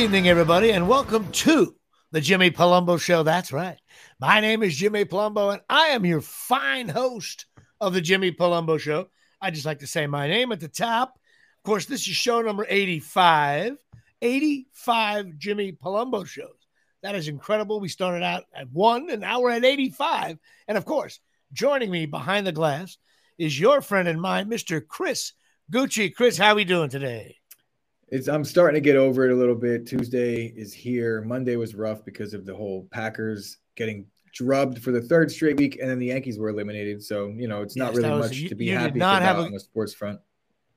Evening, everybody, and welcome to the Jimmy Palumbo Show. That's right. My name is Jimmy Palumbo, and I am your fine host of the Jimmy Palumbo Show. I just like to say my name at the top. Of course, this is show number 85. 85 Jimmy Palumbo shows. That is incredible. We started out at one, and now we're at 85. And of course, joining me behind the glass is your friend and mine, Mr. Chris Gucci. Chris, how are we doing today? It's, I'm starting to get over it a little bit. Tuesday is here. Monday was rough because of the whole Packers getting drubbed for the third straight week, and then the Yankees were eliminated. So you know it's not Yes, really was- much you- to be happy not about have a- on the sports front.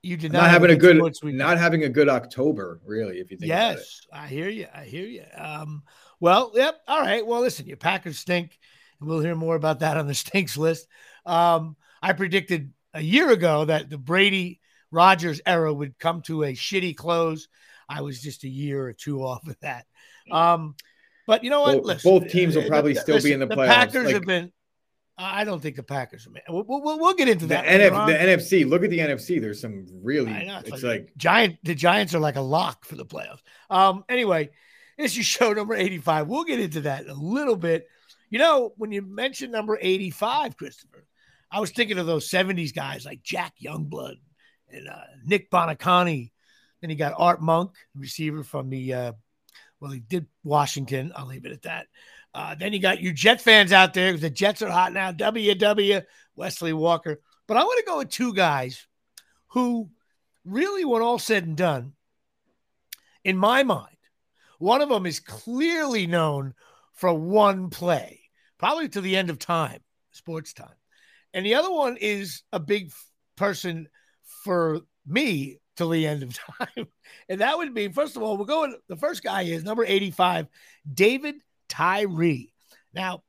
You did Not, not, have having a good, not having a good October, really. If you think about it. Yes, I hear you. I hear you. Um, well, yep. All right. Well, listen, your Packers stink, and we'll hear more about that on the stinks list. Um, I predicted a year ago that the Brady Rodgers era would come to a shitty close. I was just a year or two off of that. Um, but you know what? Both- Listen, both teams will probably the- still be in the The playoffs, Packers like- have been. I don't think the Packers are. man. We'll, we'll, we'll get into that. later NF, the NFC. Look at the NFC. There's some really. I know, it's, it's like, Giant. The Giants are like a lock for the playoffs. Um. Anyway, this is show number eighty-five. We'll get into that in a little bit. You know, when you mentioned number eighty-five, Christopher, I was thinking of those '70s guys like Jack Youngblood and uh, Nick Buoniconti. Then you got Art Monk, receiver from the. Uh, well, he did Washington. I'll leave it at that. Uh, then you got you Jet fans out there because the Jets are hot now. WW Wesley Walker. But I want to go with two guys who really, when all said and done, in my mind, one of them is clearly known for one play, probably to the end of time, sports time. And the other one is a big person for me till the end of time. And that would be, first of all, we're going, the first guy is number 85, David Tyree. Now,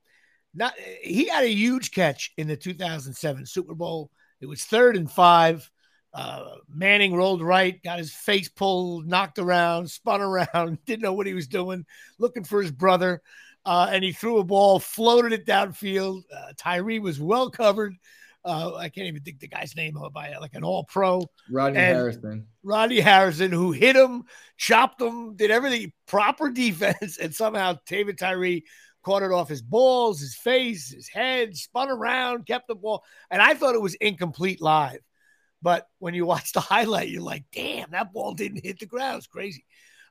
not he had a huge catch in the 2007 Super Bowl. It was third and five. Uh, Manning rolled right, got his face pulled, knocked around, spun around, didn't know what he was doing, looking for his brother. Uh, and he threw a ball, floated it downfield. Uh, Tyree was well covered. Uh, I can't even think the guy's name of by like an all pro. Rodney and- Harrison. Rodney Harrison, who hit him, chopped him, did everything proper defense, and somehow David Tyree caught it off his balls, his face, his head, spun around, kept the ball. And I thought it was incomplete live. But when you watch the highlight, you're like, damn, that ball didn't hit the ground. It's crazy.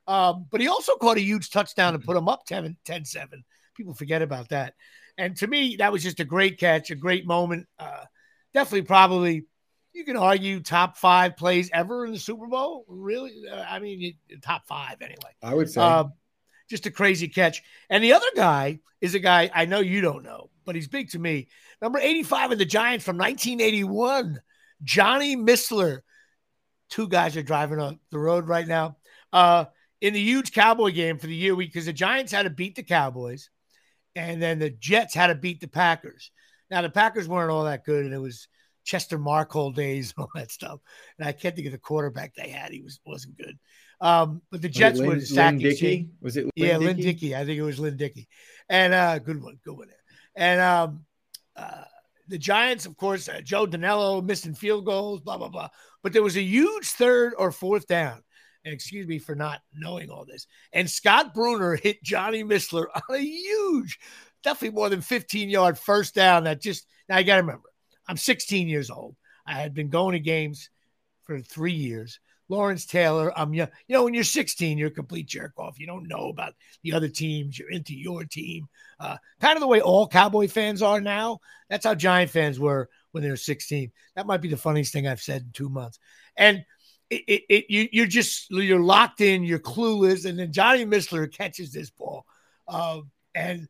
Um, but he also caught a huge touchdown and put him up 10 10 7. People forget about that. And to me, that was just a great catch, a great moment. Uh, definitely, probably, you can argue top five plays ever in the Super Bowl. Really? Uh, I mean, top five anyway. I would say. Uh, just a crazy catch. And the other guy is a guy I know you don't know, but he's big to me. Number 85 of the Giants from 1981, Johnny Mistler. Two guys are driving on the road right now. Uh, in the huge Cowboy game for the year week, because the Giants had to beat the Cowboys and then the Jets had to beat the Packers. Now, the Packers weren't all that good, and it was Chester Marcol days and all that stuff. And I can't think of the quarterback they had. He was, wasn't good. Um, but the Jets Lynn, were Lynn sacking Dickey? Was it Lynn yeah, Lynn Dickey? Dickey. I think it was Lynn Dickey. And uh good one, good one there. And um uh the Giants, of course, uh, Joe Danelo missing field goals, blah blah blah. But there was a huge third or fourth down. And excuse me for not knowing all this. And Scott Brunner hit Johnny Mistler on a huge, definitely more than 15 yard first down. That just now you got to remember, I'm 16 years old. I had been going to games for three years. Lawrence Taylor. I'm. You know, when you're 16, you're a complete jerk off. You don't know about the other teams. You're into your team. Uh, kind of the way all Cowboy fans are now. That's how Giant fans were when they were 16. That might be the funniest thing I've said in two months. And it, it, it you, you're just you're locked in. You're clueless. And then Johnny Mistler catches this ball. Um, and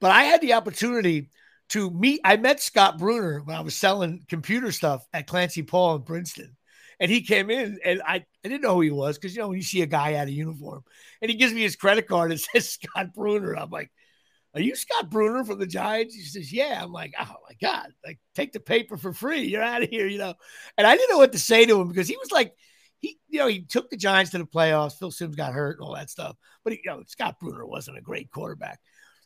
but I had the opportunity to meet. I met Scott Brunner when I was selling computer stuff at Clancy Paul in Princeton and he came in and I, I didn't know who he was because you know when you see a guy out of uniform and he gives me his credit card and says Scott Brunner. I'm like, Are you Scott Brunner from the Giants? He says, Yeah. I'm like, oh my God, like take the paper for free. You're out of here, you know. And I didn't know what to say to him because he was like, he, you know, he took the Giants to the playoffs. Phil Simms got hurt and all that stuff. But he, you know, Scott Brunner wasn't a great quarterback.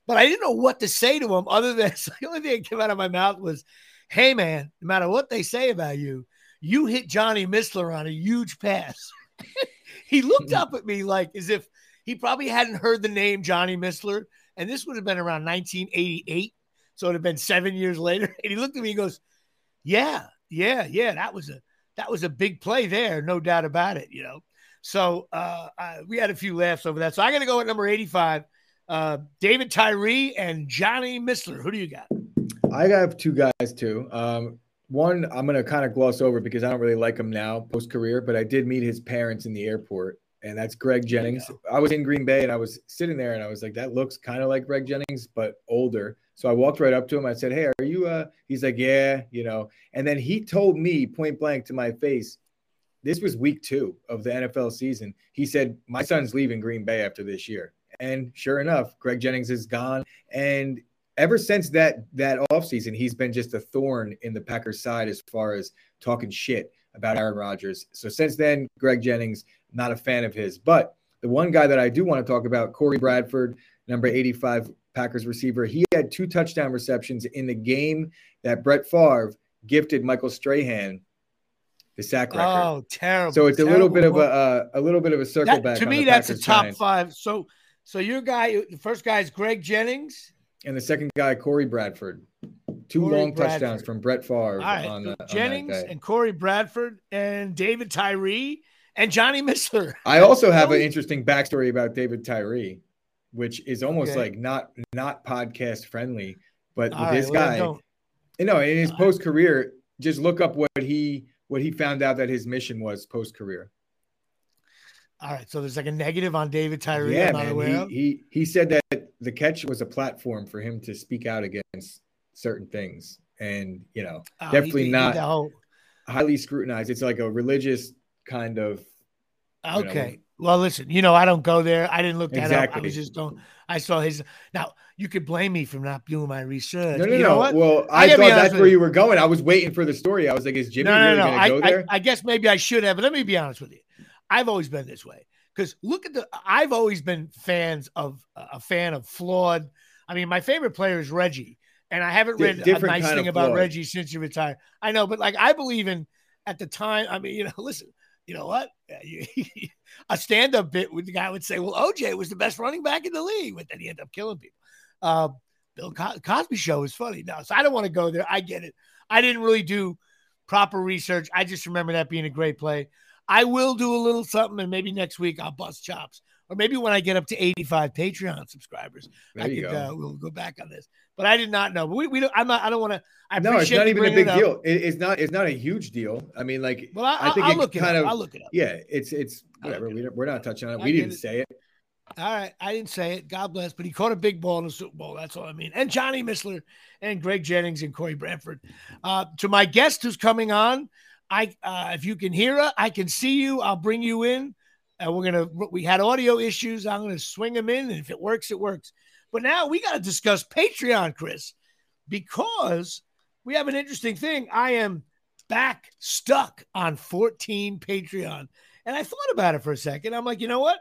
But I didn't know what to say to him other than so the only thing that came out of my mouth was, Hey man, no matter what they say about you, you hit Johnny Mistler on a huge pass. he looked up at me like as if he probably hadn't heard the name Johnny Mistler. And this would have been around 1988. So it would have been seven years later. And he looked at me and goes, Yeah, yeah, yeah. That was a that was a big play there, no doubt about it, you know. So uh, uh, we had a few laughs over that. So I got to go at number 85, uh, David Tyree and Johnny Mistler. Who do you got? I have two guys too. Um, one I'm going to kind of gloss over because I don't really like him now post career, but I did meet his parents in the airport, and that's Greg Jennings. I was in Green Bay and I was sitting there and I was like, that looks kind of like Greg Jennings, but older. So I walked right up to him. I said, Hey, are you, uh, he's like, yeah, you know, and then he told me point blank to my face, this was week two of the NFL season. He said, My son's leaving Green Bay after this year. And sure enough, Greg Jennings is gone. And ever since that that offseason, he's been just a thorn in the Packers side as far as talking shit about Aaron Rodgers. So since then, Greg Jennings, not a fan of his. But the one guy that I do want to talk about, Corey Bradford, number 85 Packers receiver, he had two touchdown receptions in the game that Brett Favre gifted Michael Strahan the sack record. Oh, terrible! So it's terrible. a little bit of a a little bit of a circle that, back. To me, that's a top five. So, so your guy, the first guy is Greg Jennings, and the second guy Corey Bradford. Two Corey long Bradford. touchdowns from Brett Favre. All right, on, so uh, Jennings on that and Corey Bradford and David Tyree and Johnny Mistler. I also have an interesting backstory about David Tyree, which is almost Okay. like not not podcast friendly, but All with right, this guy, you know, in his post career, just look up what he what he found out that his mission was post career. All right, so there's like a negative on David Tyree. Yeah, I'm not aware man. He, he he said that the catch was a platform for him to speak out against certain things, and you know, Oh, definitely he not whole- highly scrutinized. It's like a religious kind of. you know, Okay. Well, listen, you know, I don't go there. I didn't look that up. I was just don't. I saw his. Now you could blame me for not doing my research. No, no, you know no. what? Well, I I, thought that's where you. you were going. I was waiting for the story. I was like, is Jimmy no, no, really no. going I, to go I, there? I guess maybe I should have, but let me be honest with you. I've always been this way because look at the. I've always been fans of a fan of flawed. I mean, my favorite player is Reggie, and I haven't read a nice thing about flawed. Reggie since he retired. I know, but like I believe in at the time. I mean, you know, listen. You know what? Uh, a stand-up bit with the guy would say, "Well, OJ was the best running back in the league," but then he ended up killing people. Uh, Bill Co- Cosby show is funny now, so I don't want to go there. I get it. I didn't really do proper research. I just remember that being a great play. I will do a little something, and maybe next week I'll bust chops, or maybe when I get up to 85 Patreon subscribers, there I could go. uh, we'll go back on this. But I did not know. But we, we don't. I'm not. I don't want to. I no, it's not even a big it deal. It, it's not. It's not a huge deal. I mean, like, Well, I, I think will it look it kind up. of- I'll look it up. yeah, it's it's whatever. We don't, we're not touching on it. I We didn't it. say it. All right, I didn't say it. God bless, but he caught a big ball in the Super Bowl. That's all I mean. And Johnny Mistler and Greg Jennings and Corey Bradford. Uh, to my guest who's coming on, I uh, if you can hear her, I can see you. I'll bring you in. And we're gonna. We had audio issues. I'm gonna swing them in, and if it works, it works. But now we got to discuss Patreon, Chris, because we have an interesting thing. I am back stuck on 14 Patreon, and I thought about it for a second. I'm like, you know what?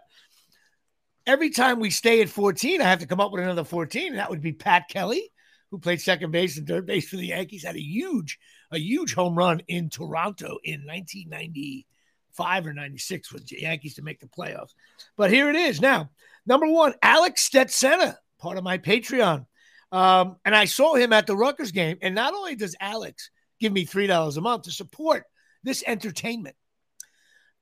every time we stay at 14, I have to come up with another 14. And that would be Pat Kelly, who played second base and third base for the Yankees, had a huge, a huge home run in Toronto in 1995 or 96 with the Yankees to make the playoffs. But here it is. Now, number one, Alex Stetsena, part of my Patreon. Um, and I saw him at the Rutgers game. And not only does Alex give me $3 a month to support this entertainment,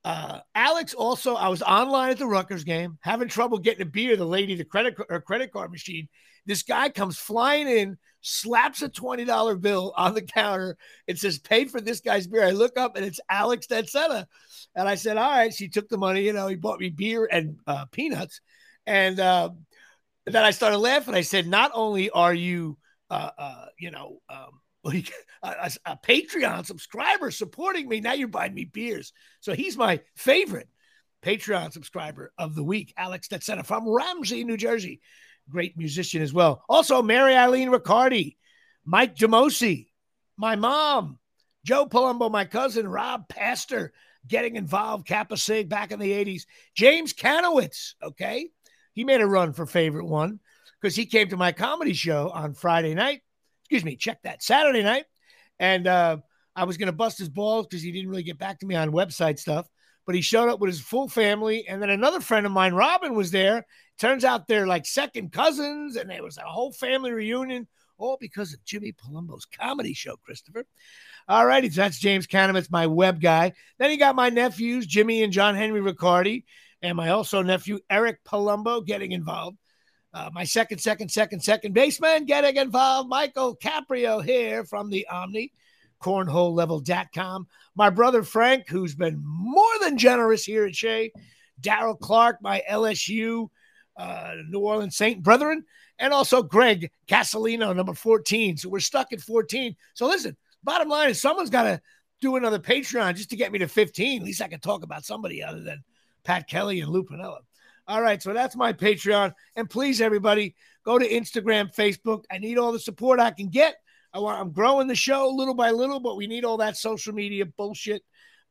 uh, Alex also, I was online at the Rutgers game, having trouble getting a beer. The lady, the credit or credit card machine. This guy comes flying in, slaps a twenty dollar bill on the counter. It says, "Pay for this guy's beer." I look up and it's Alex Detseta, and I said, "All right." She took the money. You know, he bought me beer and uh, peanuts, and uh, then I started laughing. I said, "Not only are you, uh, uh, you know." Um, a, a, a Patreon subscriber supporting me. Now you're buying me beers. So he's my favorite Patreon subscriber of the week, Alex Detsena from Ramsey, New Jersey. Great musician as well. Also, Mary Eileen Riccardi, Mike Jamosi, my mom, Joe Palumbo, my cousin, Rob Pastor, getting involved, Kappa Sig back in the 80s. James Kanowitz, okay? He made a run for favorite one because he came to my comedy show on Friday night. Excuse me, check that Saturday night. And uh, I was going to bust his balls because he didn't really get back to me on website stuff. but he showed up with his full family. And then another friend of mine, Robin, was there. Turns out they're like second cousins, and there was a whole family reunion, all because of Jimmy Palumbo's comedy show, Christopher. All righty, so that's James Canamitz, my web guy. Then he got my nephews, Jimmy and John Henry Riccardi, and my also nephew, Eric Palumbo, getting involved. Uh, my second, second, second, second baseman getting involved, Michael Caprio here from the Omni, cornholelevel.com. My brother Frank, who's been more than generous here at Shea. Daryl Clark, my LSU, uh, New Orleans Saint brethren, and also Greg Casalino, number 14. So we're stuck at 14. So listen, bottom line is someone's got to do another Patreon just to get me to 15. At least I can talk about somebody other than Pat Kelly and Lou Piniella. All right, so that's my Patreon. And please, everybody, go to Instagram, Facebook. I need all the support I can get. I want, I'm growing the show little by little, but we need all that social media bullshit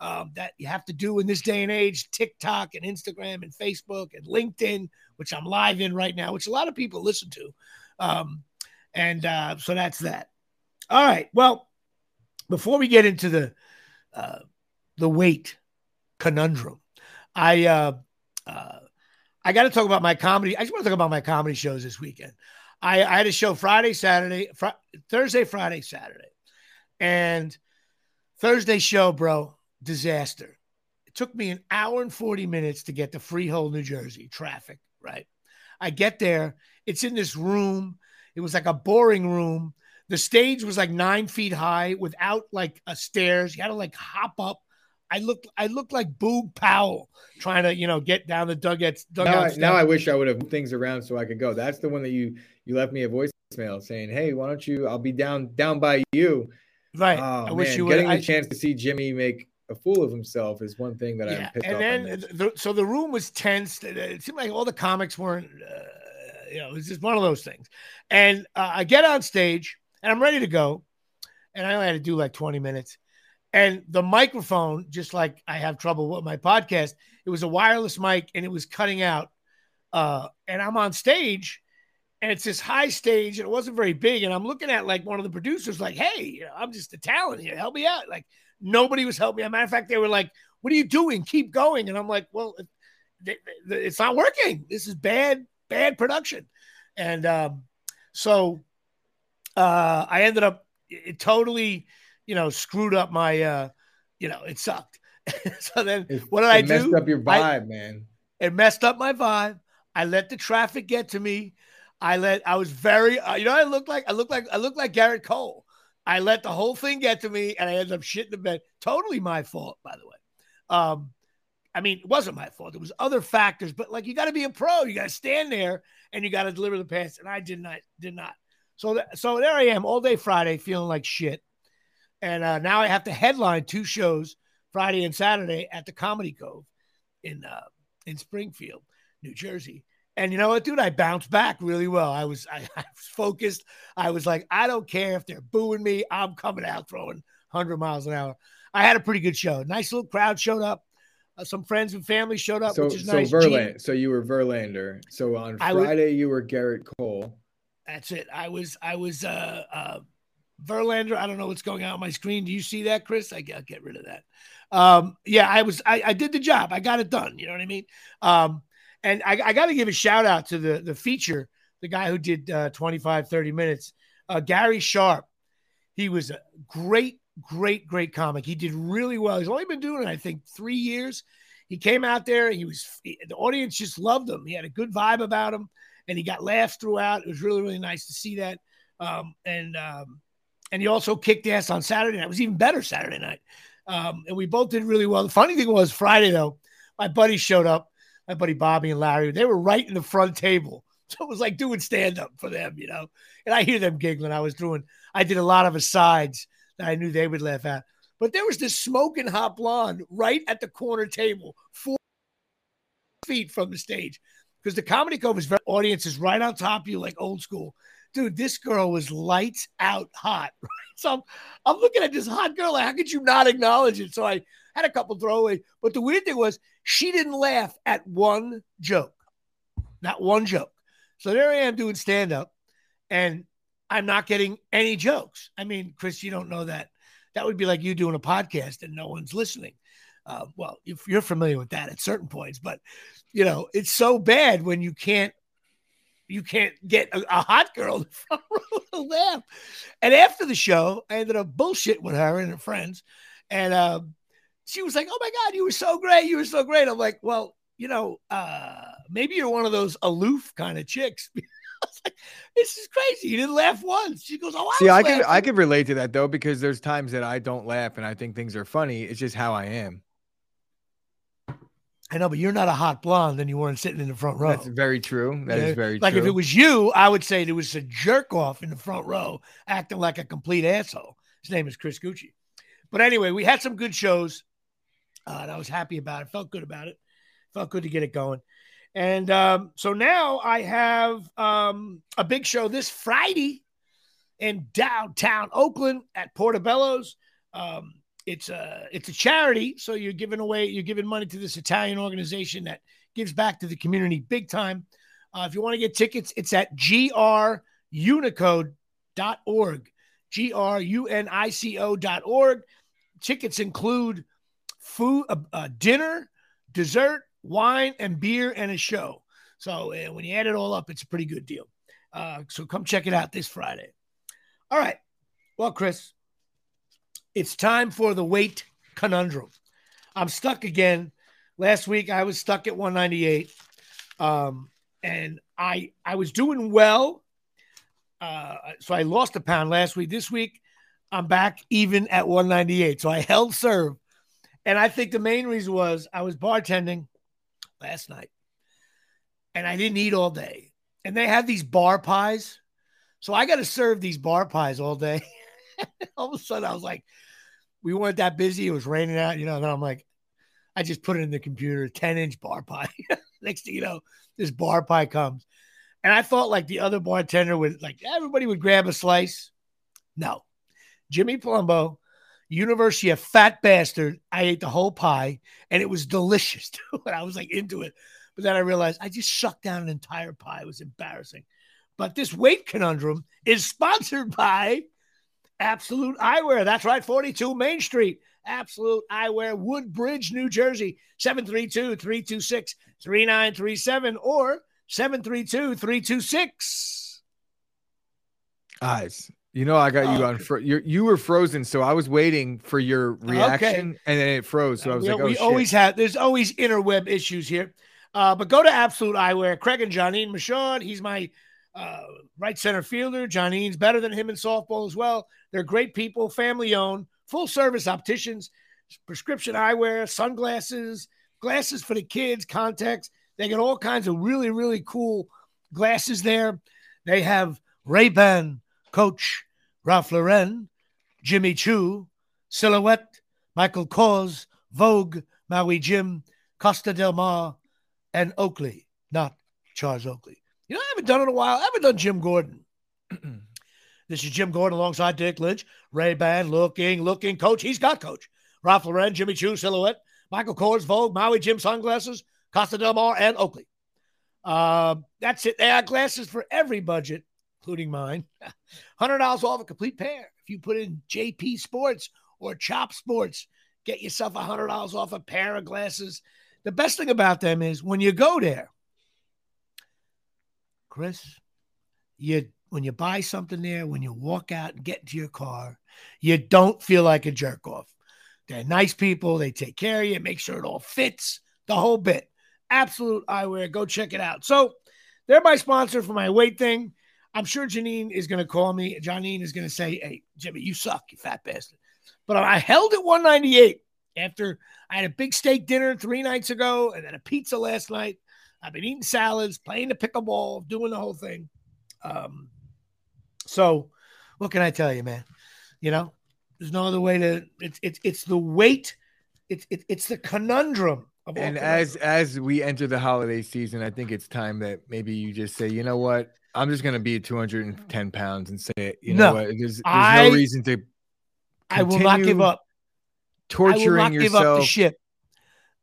um, that you have to do in this day and age TikTok and Instagram and Facebook and LinkedIn, which I'm live in right now, which a lot of people listen to. Um, and uh, so that's that. All right. Well, before we get into the uh, the weight conundrum, I uh, uh, I got to talk about my comedy. I just want to talk about my comedy shows this weekend. I, I had a show Friday, Saturday, fr- Thursday, Friday, Saturday, and Thursday show, bro, disaster. It took me an hour and 40 minutes to get to Freehold, New Jersey, traffic, right? I get there. It's in this room. It was like a boring room. The stage was like nine feet high without like a stairs. You had to like hop up. I looked I looked like Boog Powell trying to, you know, get down the dugouts. Now, I, now I wish I would have moved things around so I could go. That's the one that you you left me a voicemail saying, Hey, why don't you I'll be down down by you. Right. Oh, I man. wish you getting would. the I, chance to see Jimmy make a fool of himself is one thing that yeah. I'm pissed and off. then the, so the room was tense. It, it seemed like all the comics weren't uh, you know, it was just one of those things. And uh, I get on stage and I'm ready to go. And I only had to do like 20 minutes. And the microphone, just like I have trouble with my podcast, it was a wireless mic and it was cutting out. Uh, and I'm on stage and it's this high stage and it wasn't very big. And I'm looking at like one of the producers, like, hey, you know, I'm just a talent here. Help me out. Like nobody was helping me. As a matter of fact, they were like, what are you doing? Keep going. And I'm like, well, it, it, it's not working. This is bad, bad production. And um, so uh, I ended up it totally, you know, screwed up my, uh, you know, it sucked. so then It- what did I do? I messed up your I- vibe, man. it messed up my vibe. I let the traffic get to me. I let I was very uh, you know I look like I look like I look like Gerrit Cole. I let the whole thing get to me and I ended up shitting the bed. Totally my fault, by the way. Um, I mean, it wasn't my fault. There was other factors, but like you got to be a pro. You got to stand there and you got to deliver the pass. And I did not, did not. So, th- so there I am all day Friday, feeling like shit. And uh, now I have to headline two shows, Friday and Saturday, at the Comedy Cove in uh, in Springfield, New Jersey. And you know what, dude? I bounced back really well. I was I, I was focused. I was like, I don't care if they're booing me. I'm coming out throwing 100 miles an hour. I had a pretty good show. Nice little crowd showed up. Uh, some friends and family showed up, So, which is so nice. Verlander. So you were Verlander. So on I would- Friday you were Gerrit Cole. That's it. I was I was uh uh Verlander. I don't know what's going on on my screen. Do you see that, Chris? I got get rid of that. Um, yeah, I was I, I did the job. I got it done. You know what I mean? Um, and I, I got to give a shout out to the the feature, the guy who did uh 25, 30 minutes, uh Gary Sharp. He was a great, great, great comic. He did really well. He's only been doing it, I think, three years. He came out there. And he was he- the audience just loved him. He had a good vibe about him, and he got laughs throughout. It was really, really nice to see that. Um, and um, and he also kicked ass on Saturday night. It was even better Saturday night. Um, and we both did really well. The funny thing was Friday though, my buddy showed up. My buddy Bobby and Larry, they were right in the front table. So it was like doing stand up for them, you know. And I hear them giggling. I was doing, I did a lot of asides that I knew they would laugh at. But there was this smoking hot blonde right at the corner table, four feet from the stage. Because the comedy cove is very audience is right on top of you, like old school. Dude, this girl was lights out hot. Right? So I'm, I'm looking at this hot girl. Like, how could you not acknowledge it? So I had a couple throwaways. But the weird thing was she didn't laugh at one joke. Not one joke. So there I am doing stand up and I'm not getting any jokes. I mean, Chris, you don't know that. That would be like you doing a podcast and no one's listening. Uh, well, if you're familiar with that at certain points, but you know, it's so bad when you can't you can't get a, a hot girl to laugh. And after the show, I ended up bullshit with her and her friends. And uh, she was like, Oh my God, you were so great. You were so great. I'm like, Well, you know, uh, maybe you're one of those aloof kind of chicks. like, this is crazy. You didn't laugh once. She goes, Oh, I see, I could, I can relate to that though, because there's times that I don't laugh and I think things are funny. It's just how I am. I know, but you're not a hot blonde and you weren't sitting in the front row. That's very true. That yeah. is very like true. if it was you, I would say there was a jerk off in the front row acting like a complete asshole. His name is Chris Gucci. But anyway, we had some good shows. Uh, and I was happy about it. Felt good about it. Felt good to get it going. And um, so now I have um, a big show this Friday in downtown Oakland at Portobello's. Um, it's a it's a charity, so you're giving away you're giving money to this Italian organization that gives back to the community big time. Uh, if you want to get tickets, it's at grunicode.org, g-r-u-n-i-c-o.org. Tickets include food, uh, dinner, dessert, wine, and beer, and a show. So uh, when you add it all up, it's a pretty good deal. Uh, so come check it out this Friday. All right. Well, Chris, it's time for the weight conundrum. I'm stuck again. Last week I was stuck at 198, um, and I I was doing well. Uh, so I lost a pound last week. This week I'm back even at 198. So I held serve, and I think the main reason was I was bartending last night, and I didn't eat all day, and they had these bar pies. So I got to serve these bar pies all day. all of a sudden I was like, we weren't that busy. It was raining out, you know. And I'm like, I just put it in the computer, 10 inch bar pie. Next thing you know, this bar pie comes. And I thought like the other bartender would like everybody would grab a slice. No. Jimmy Palumbo, University of Fat Bastard. I ate the whole pie and it was delicious. And I was like into it. But then I realized I just sucked down an entire pie. It was embarrassing. But this weight conundrum is sponsored by Absolute Eyewear. That's right, 42 Main Street. Absolute Eyewear, Woodbridge, New Jersey, 732 326 3937 or 732 326. Eyes. You know, I got you on. Fro- you were frozen, so I was waiting for your reaction, okay. and then it froze. So I was like, "Oh we shit. always have. There's always interweb issues here." Uh, but go to Absolute Eyewear. Craig and Johnine Michaud. He's my uh, right center fielder. Johnny's better than him in softball as well. They're great people, family owned, full service opticians, prescription eyewear, sunglasses, glasses for the kids, contacts. They got all kinds of really, really cool glasses there. They have Ray Ban, Coach, Ralph Lauren, Jimmy Choo, Silhouette, Michael Kors, Vogue, Maui Jim, Costa Del Mar, and Oakley, not Charles Oakley. You know, I haven't done it in a while. I haven't done Jim Gordon. this is Jim Gordon alongside Dick Lynch. Ray Ban looking, looking. Coach, he's got coach. Ralph Lauren, Jimmy Choo, Silhouette, Michael Kors, Vogue, Maui Jim sunglasses, Costa Del Mar, and Oakley. Uh, that's it. They have glasses for every budget, including mine. $100 off a complete pair. If you put in JP Sports or Chop Sports, get yourself $100 off a pair of glasses. The best thing about them is when you go there, Chris, you when you buy something there, when you walk out and get into your car, you don't feel like a jerk off. They're nice people. They take care of you, make sure it all fits, the whole bit. Absolute eyewear. Go check it out. So they're my sponsor for my weight thing. I'm sure Janine is going to call me. Janine is going to say, Hey, Jimmy, you suck, you fat bastard. But I held at 198 after I had a big steak dinner three nights ago and then a pizza last night. I've been eating salads, playing the pickleball, doing the whole thing. Um, so what can I tell you, man? You know, there's no other way to. It's it's it's the weight. It's it, it's the conundrum. and as as we enter the holiday season, I think it's time that maybe you just say, you know what, I'm just going to be 210 pounds and say, you know no, what, there's, there's I, no reason to. I will not give up. Torturing yourself. I will not yourself. Give up the ship.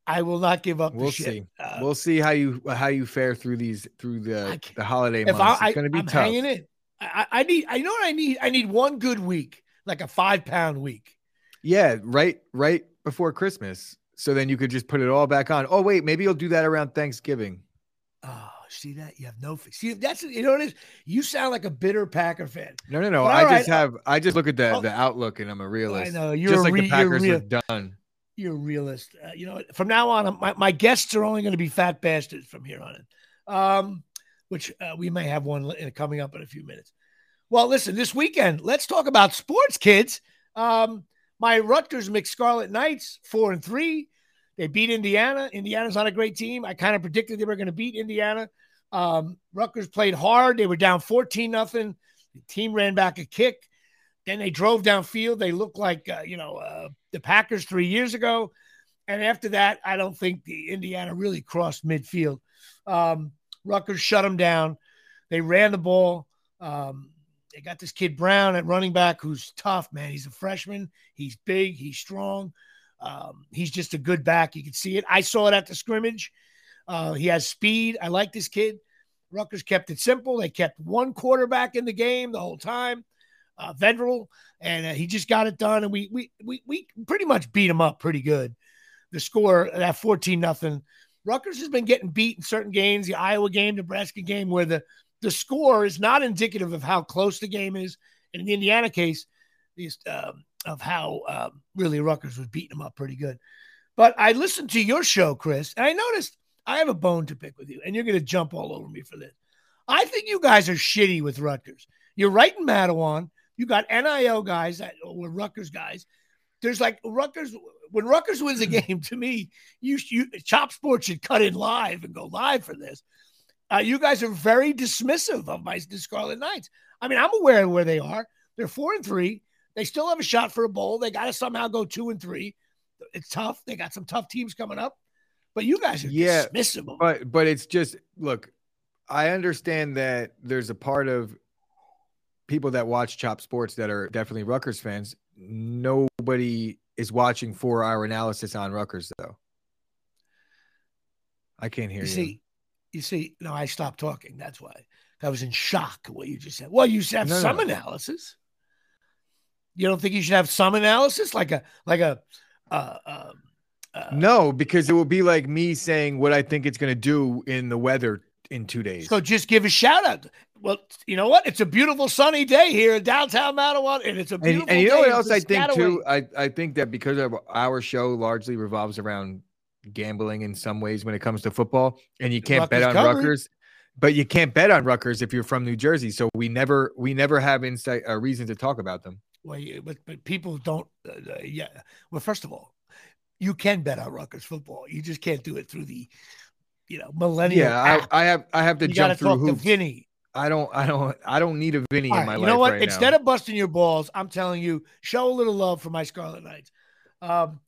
I will not give up. We'll see. Uh, we'll see how you how you fare through these through the the holiday months. I, it's going to be I'm tough. Hanging in. I, I need. I know what I need. I need one good week, like a five pound week. Yeah, right. Right before Christmas. so then you could just put it all back on. Oh wait, maybe you'll do that around Thanksgiving. See that? You have no see that's you know what it is? You sound like a bitter Packer fan. No, no, no. I right, just have I just look at the oh, the outlook and I'm a realist. I know you're just like re- the Packers real, are done. You're a realist. Uh, you know, from now on, my, my guests are only going to be fat bastards from here on in. Um, which uh, we may have one coming up in a few minutes. Well, listen, this weekend, let's talk about sports, kids. Um, my Rutgers McScarlet Knights, four and three. They beat Indiana. Indiana's not a great team. I kind of predicted they were going to beat Indiana. Um, Rutgers played hard. They were down 14 nothing. The team ran back a kick. Then they drove downfield. They looked like, uh, you know, uh, the Packers three years ago. And after that, I don't think the Indiana really crossed midfield. Um, Rutgers shut them down. They ran the ball. Um, they got this kid Brown at running back who's tough, man. He's a freshman. He's big. He's strong. Um, he's just a good back. You can see it. I saw it at the scrimmage. Uh, he has speed. I like this kid. Rutgers kept it simple. They kept one quarterback in the game the whole time, uh, and uh, he just got it done. And we we we we pretty much beat him up pretty good. The score that fourteen nothing Rutgers has been getting beat in certain games, the Iowa game, Nebraska game, where the, the score is not indicative of how close the game is. And in the Indiana case, is, um, of how um, really Rutgers was beating them up pretty good. But I listened to your show, Chris, and I noticed I have a bone to pick with you, and you're going to jump all over me for this. I think you guys are shitty with Rutgers. You're right in Matawan. You got NIL guys that were Rutgers guys. There's like Rutgers when Rutgers wins a hmm. game, to me, you, you Chop Sports should cut in live and go live for this. Uh, you guys are very dismissive of my the Scarlet Knights. I mean, I'm aware of where they are. They're four and three. They still have a shot for a bowl. They got to somehow go two and three. It's tough. They got some tough teams coming up. But you guys are yeah, dismissive. But but it's just look. I understand that there's a part of people that watch Chop Sports that are definitely Rutgers fans. Nobody is watching for our analysis on Rutgers though. I can't hear you. You see, you see, no, I stopped talking. That's why I was in shock what you just said. Well, you have no, some no. analysis. You don't think you should have some analysis, like a like a uh, uh, uh, no, because it will be like me saying what I think it's going to do in the weather in two days. So just give a shout out. Well, you know what? It's a beautiful sunny day here in downtown Matawan, and it's a beautiful. And, and you know what else I think too? I I think that because of our show largely revolves around gambling in some ways when it comes to football, and you can't Rutgers bet on covered. Rutgers, but you can't bet on Rutgers if you're from New Jersey. So we never we never have insight a reason to talk about them. Well, but but people don't. Uh, uh, yeah. Well, first of all, you can bet on Rutgers football. You just can't do it through the you know millennial. Yeah, I, I, have I have to you jump through hoops. Vinny. I don't I don't I don't need a Vinny right, in my you life. You know what? Right Instead now. of busting your balls, I'm telling you, show a little love for my Scarlet Knights. Um,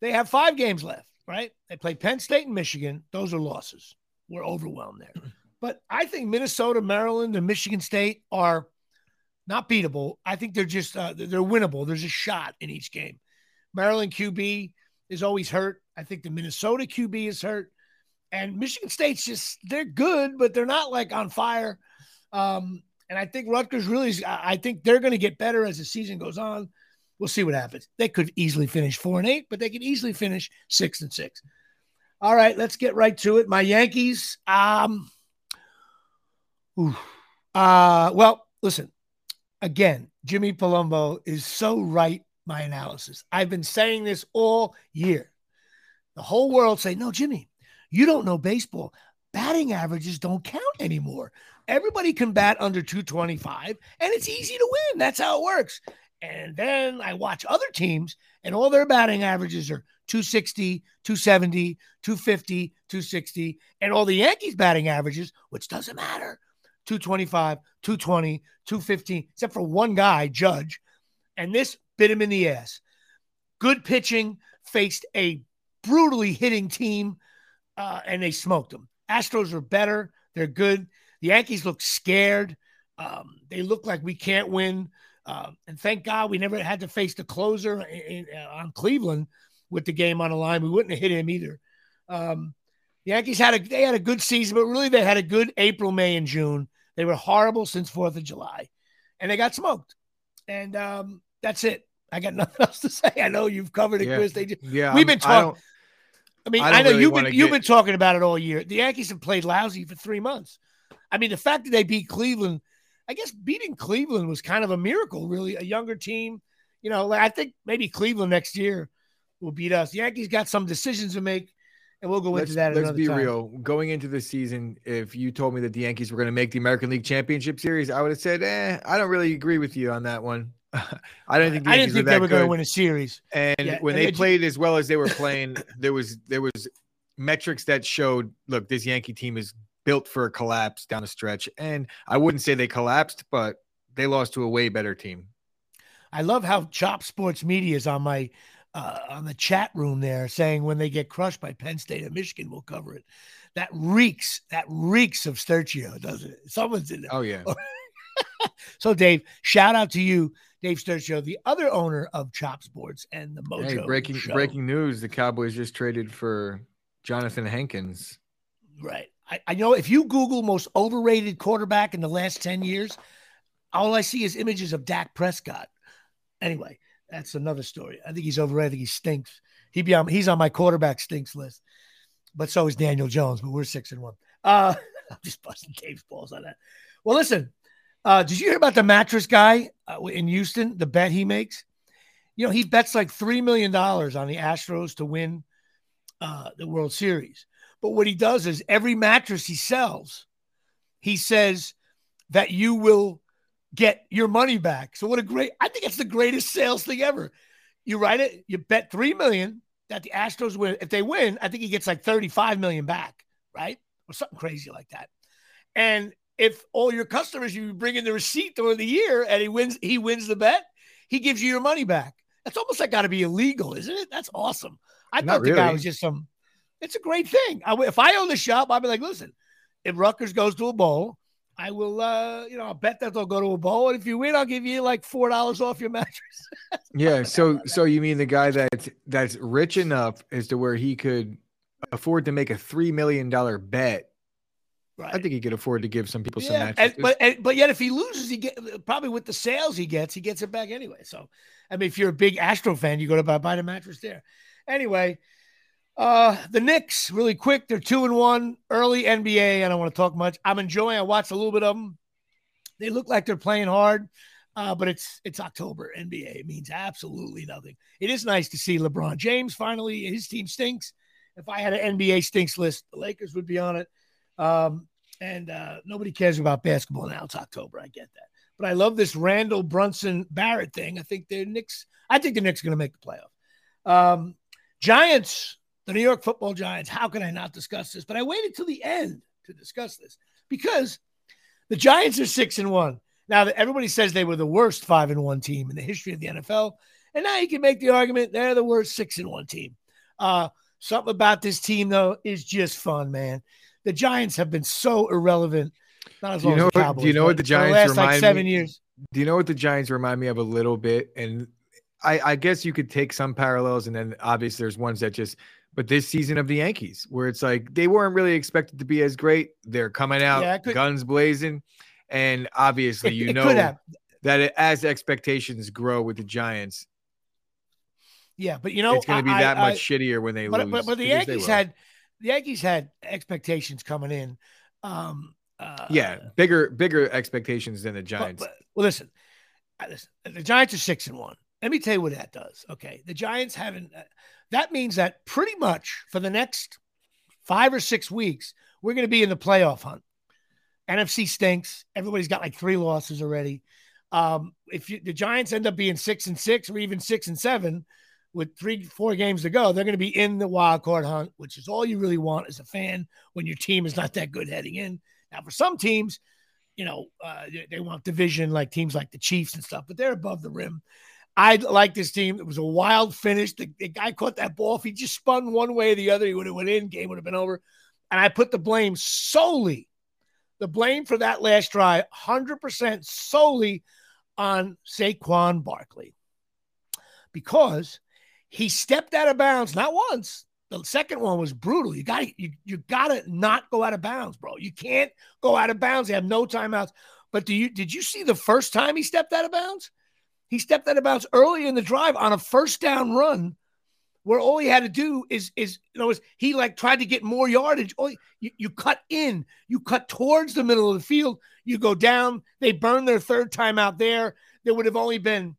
they have five games left, right? They play Penn State and Michigan. Those are losses. We're overwhelmed there. But I think Minnesota, Maryland, and Michigan State are not beatable. I think they're just uh, they're winnable. There's a shot in each game. Maryland QB is always hurt. I think the Minnesota QB is hurt. And Michigan State's just they're good, but they're not like on fire. Um, and I think Rutgers really, I think they're going to get better as the season goes on. We'll see what happens. They could easily finish four and eight, but they could easily finish six and six. All right, let's get right to it. My Yankees. Um, uh, well, listen. Again, Jimmy Palumbo is so right. My analysis. I've been saying this all year. The whole world say, "No, Jimmy, you don't know baseball. Batting averages don't count anymore. Everybody can bat under 225 and it's easy to win. That's how it works. And then I watch other teams and all their batting averages are 260, 270, 250, 260. And all the Yankees batting averages, which doesn't matter, 225, 220, 215, except for one guy, Judge. And this bit him in the ass. Good pitching, faced a brutally hitting team uh, and they smoked them. Astros are better. They're good. The Yankees look scared. Um, they look like we can't win. Uh, and thank God we never had to face the closer in, in, uh, on Cleveland with the game on the line. We wouldn't have hit him either. Um, the Yankees had a they had a good season, but really they had a good April, May, and June. They were horrible since Fourth of July, and they got smoked. And um, that's it. I got nothing else to say. I know you've covered it, yeah. Chris. They just, yeah, we've been talking I mean, I I, know really you've been you've been talking about it all year. The Yankees have played lousy for three months. I mean, the fact that they beat Cleveland, I guess beating Cleveland was kind of a miracle. Really, a younger team. You know, I think maybe Cleveland next year will beat us. The Yankees got some decisions to make, and we'll go let's, into that. let's be time. real. Going into the season, if you told me that the Yankees were going to make the American League Championship Series, I would have said, "Eh, I don't really agree with you on that one." I don't think the I Yankees didn't think were they were going to win a series. And Yeah, when and they it- played as well as they were playing, there was there was metrics that showed, look, this Yankee team is built for a collapse down the stretch. And I wouldn't say they collapsed, but they lost to a way better team. I love how Chop Sports Media is on my uh, on the chat room there saying when they get crushed by Penn State and Michigan, we'll cover it. That reeks, that reeks of Sturgio, doesn't it? Someone's in there. Oh yeah. So, Dave, shout out to you, Dave Sturgio, the other owner of Chop Sports and the Mojo. Hey, breaking Show. breaking news: the Cowboys just traded for Jonathan Hankins. Right. I, I know if you Google most overrated quarterback in the last 10 years, all I see is images of Dak Prescott. Anyway, that's another story. I think he's overrated. I think he stinks. He'd be on, he's on my quarterback stinks list. But so is Daniel Jones, but we're six and one. Uh, I'm just busting Dave's balls on that. Well, listen, uh, did you hear about the mattress guy uh, in Houston, the bet he makes? You know, he bets like $3 million on the Astros to win uh, the World Series. But what he does is every mattress he sells, he says that you will get your money back. So what a great I think it's the greatest sales thing ever. You write it, you bet 3 million that the Astros win. If they win, I think he gets like 35 million back, right? Or something crazy like that. And if all your customers you bring in the receipt during the year and he wins he wins the bet, he gives you your money back. That's almost like got to be illegal, isn't it? That's awesome. I Not thought the guy was just some it's a great thing. I, if I own the shop, I'd be like, listen, if Rutgers goes to a bowl, I will, uh, you know, I'll bet that they'll go to a bowl. And if you win, I'll give you like four dollars off your mattress. Yeah. So so you mean the guy that that's rich enough as to where he could afford to make a three million dollar bet? Right. I think he could afford to give some people some yeah, and, but and, but yet if he loses, he get probably with the sales he gets, he gets it back anyway. So, I mean, if you're a big Astro fan, you go to buy, buy the mattress there. Anyway, uh, the Knicks really quick. They're two and one early NBA. I don't want to talk much. I'm enjoying. I watched a little bit of them. They look like they're playing hard, uh, but it's it's October. NBA it means absolutely nothing. It is nice to see LeBron James finally. His team stinks. If I had an NBA stinks list, the Lakers would be on it. Um, and uh, nobody cares about basketball now. It's October. I get that. But I love this Randle Brunson Barrett thing. I think the Knicks, I think the Knicks are going to make the playoff. Um, Giants, the New York football Giants. How can I not discuss this? But I waited till the end to discuss this because the Giants are six and one. Now that everybody says they were the worst five and one team in the history of the NFL. And now you can make the argument they're the worst six and one team. Uh, something about this team, though, is just fun, man. The Giants have been so irrelevant. Not as Do you long know as the what- Cowboys. do you know what the Giants last like remind seven me- years? Do you know what the Giants remind me of a little bit? And I, I guess you could take some parallels, and then obviously there's ones that just. But this season of the Yankees, where it's like they weren't really expected to be as great, they're coming out Yeah, could- guns blazing, and obviously It- you it know that it, as expectations grow with the Giants, Yeah, but you know, it's going to be I- that I- much shittier when they but, lose. but but the Yankees had the Yankees had expectations coming in. Um, uh, yeah bigger bigger expectations than the Giants. but- well, listen, listen, the Giants are six and one. Let me tell you what that does. Okay, the Giants haven't. Uh, that means that pretty much for the next five or six weeks, we're going to be in the playoff hunt. NFC stinks. Everybody's got like three losses already. Um, if you, the Giants end up being six and six or even six and seven with three, four games to go, they're going to be in the wild card hunt, which is all you really want as a fan when your team is not that good heading in. Now, for some teams, you know, uh, they, they want division like teams like the Chiefs and stuff, but they're above the rim. I like this team. It was a wild finish. The, the guy caught that ball. If he just spun one way or the other, he would have went in. Game would have been over. And I put the blame solely, the blame for that last try, 100% solely on Saquon Barkley because he stepped out of bounds not once. The second one was brutal. You got you, you got to not go out of bounds, bro. You can't go out of bounds. They have no timeouts. But do you did you see the first time he stepped out of bounds? He stepped out of bounds early in the drive on a first down run where all he had to do is is you know is he like tried to get more yardage. Oh, you, you cut in, you cut towards the middle of the field, you go down. They burn their third time out there. There would have only been,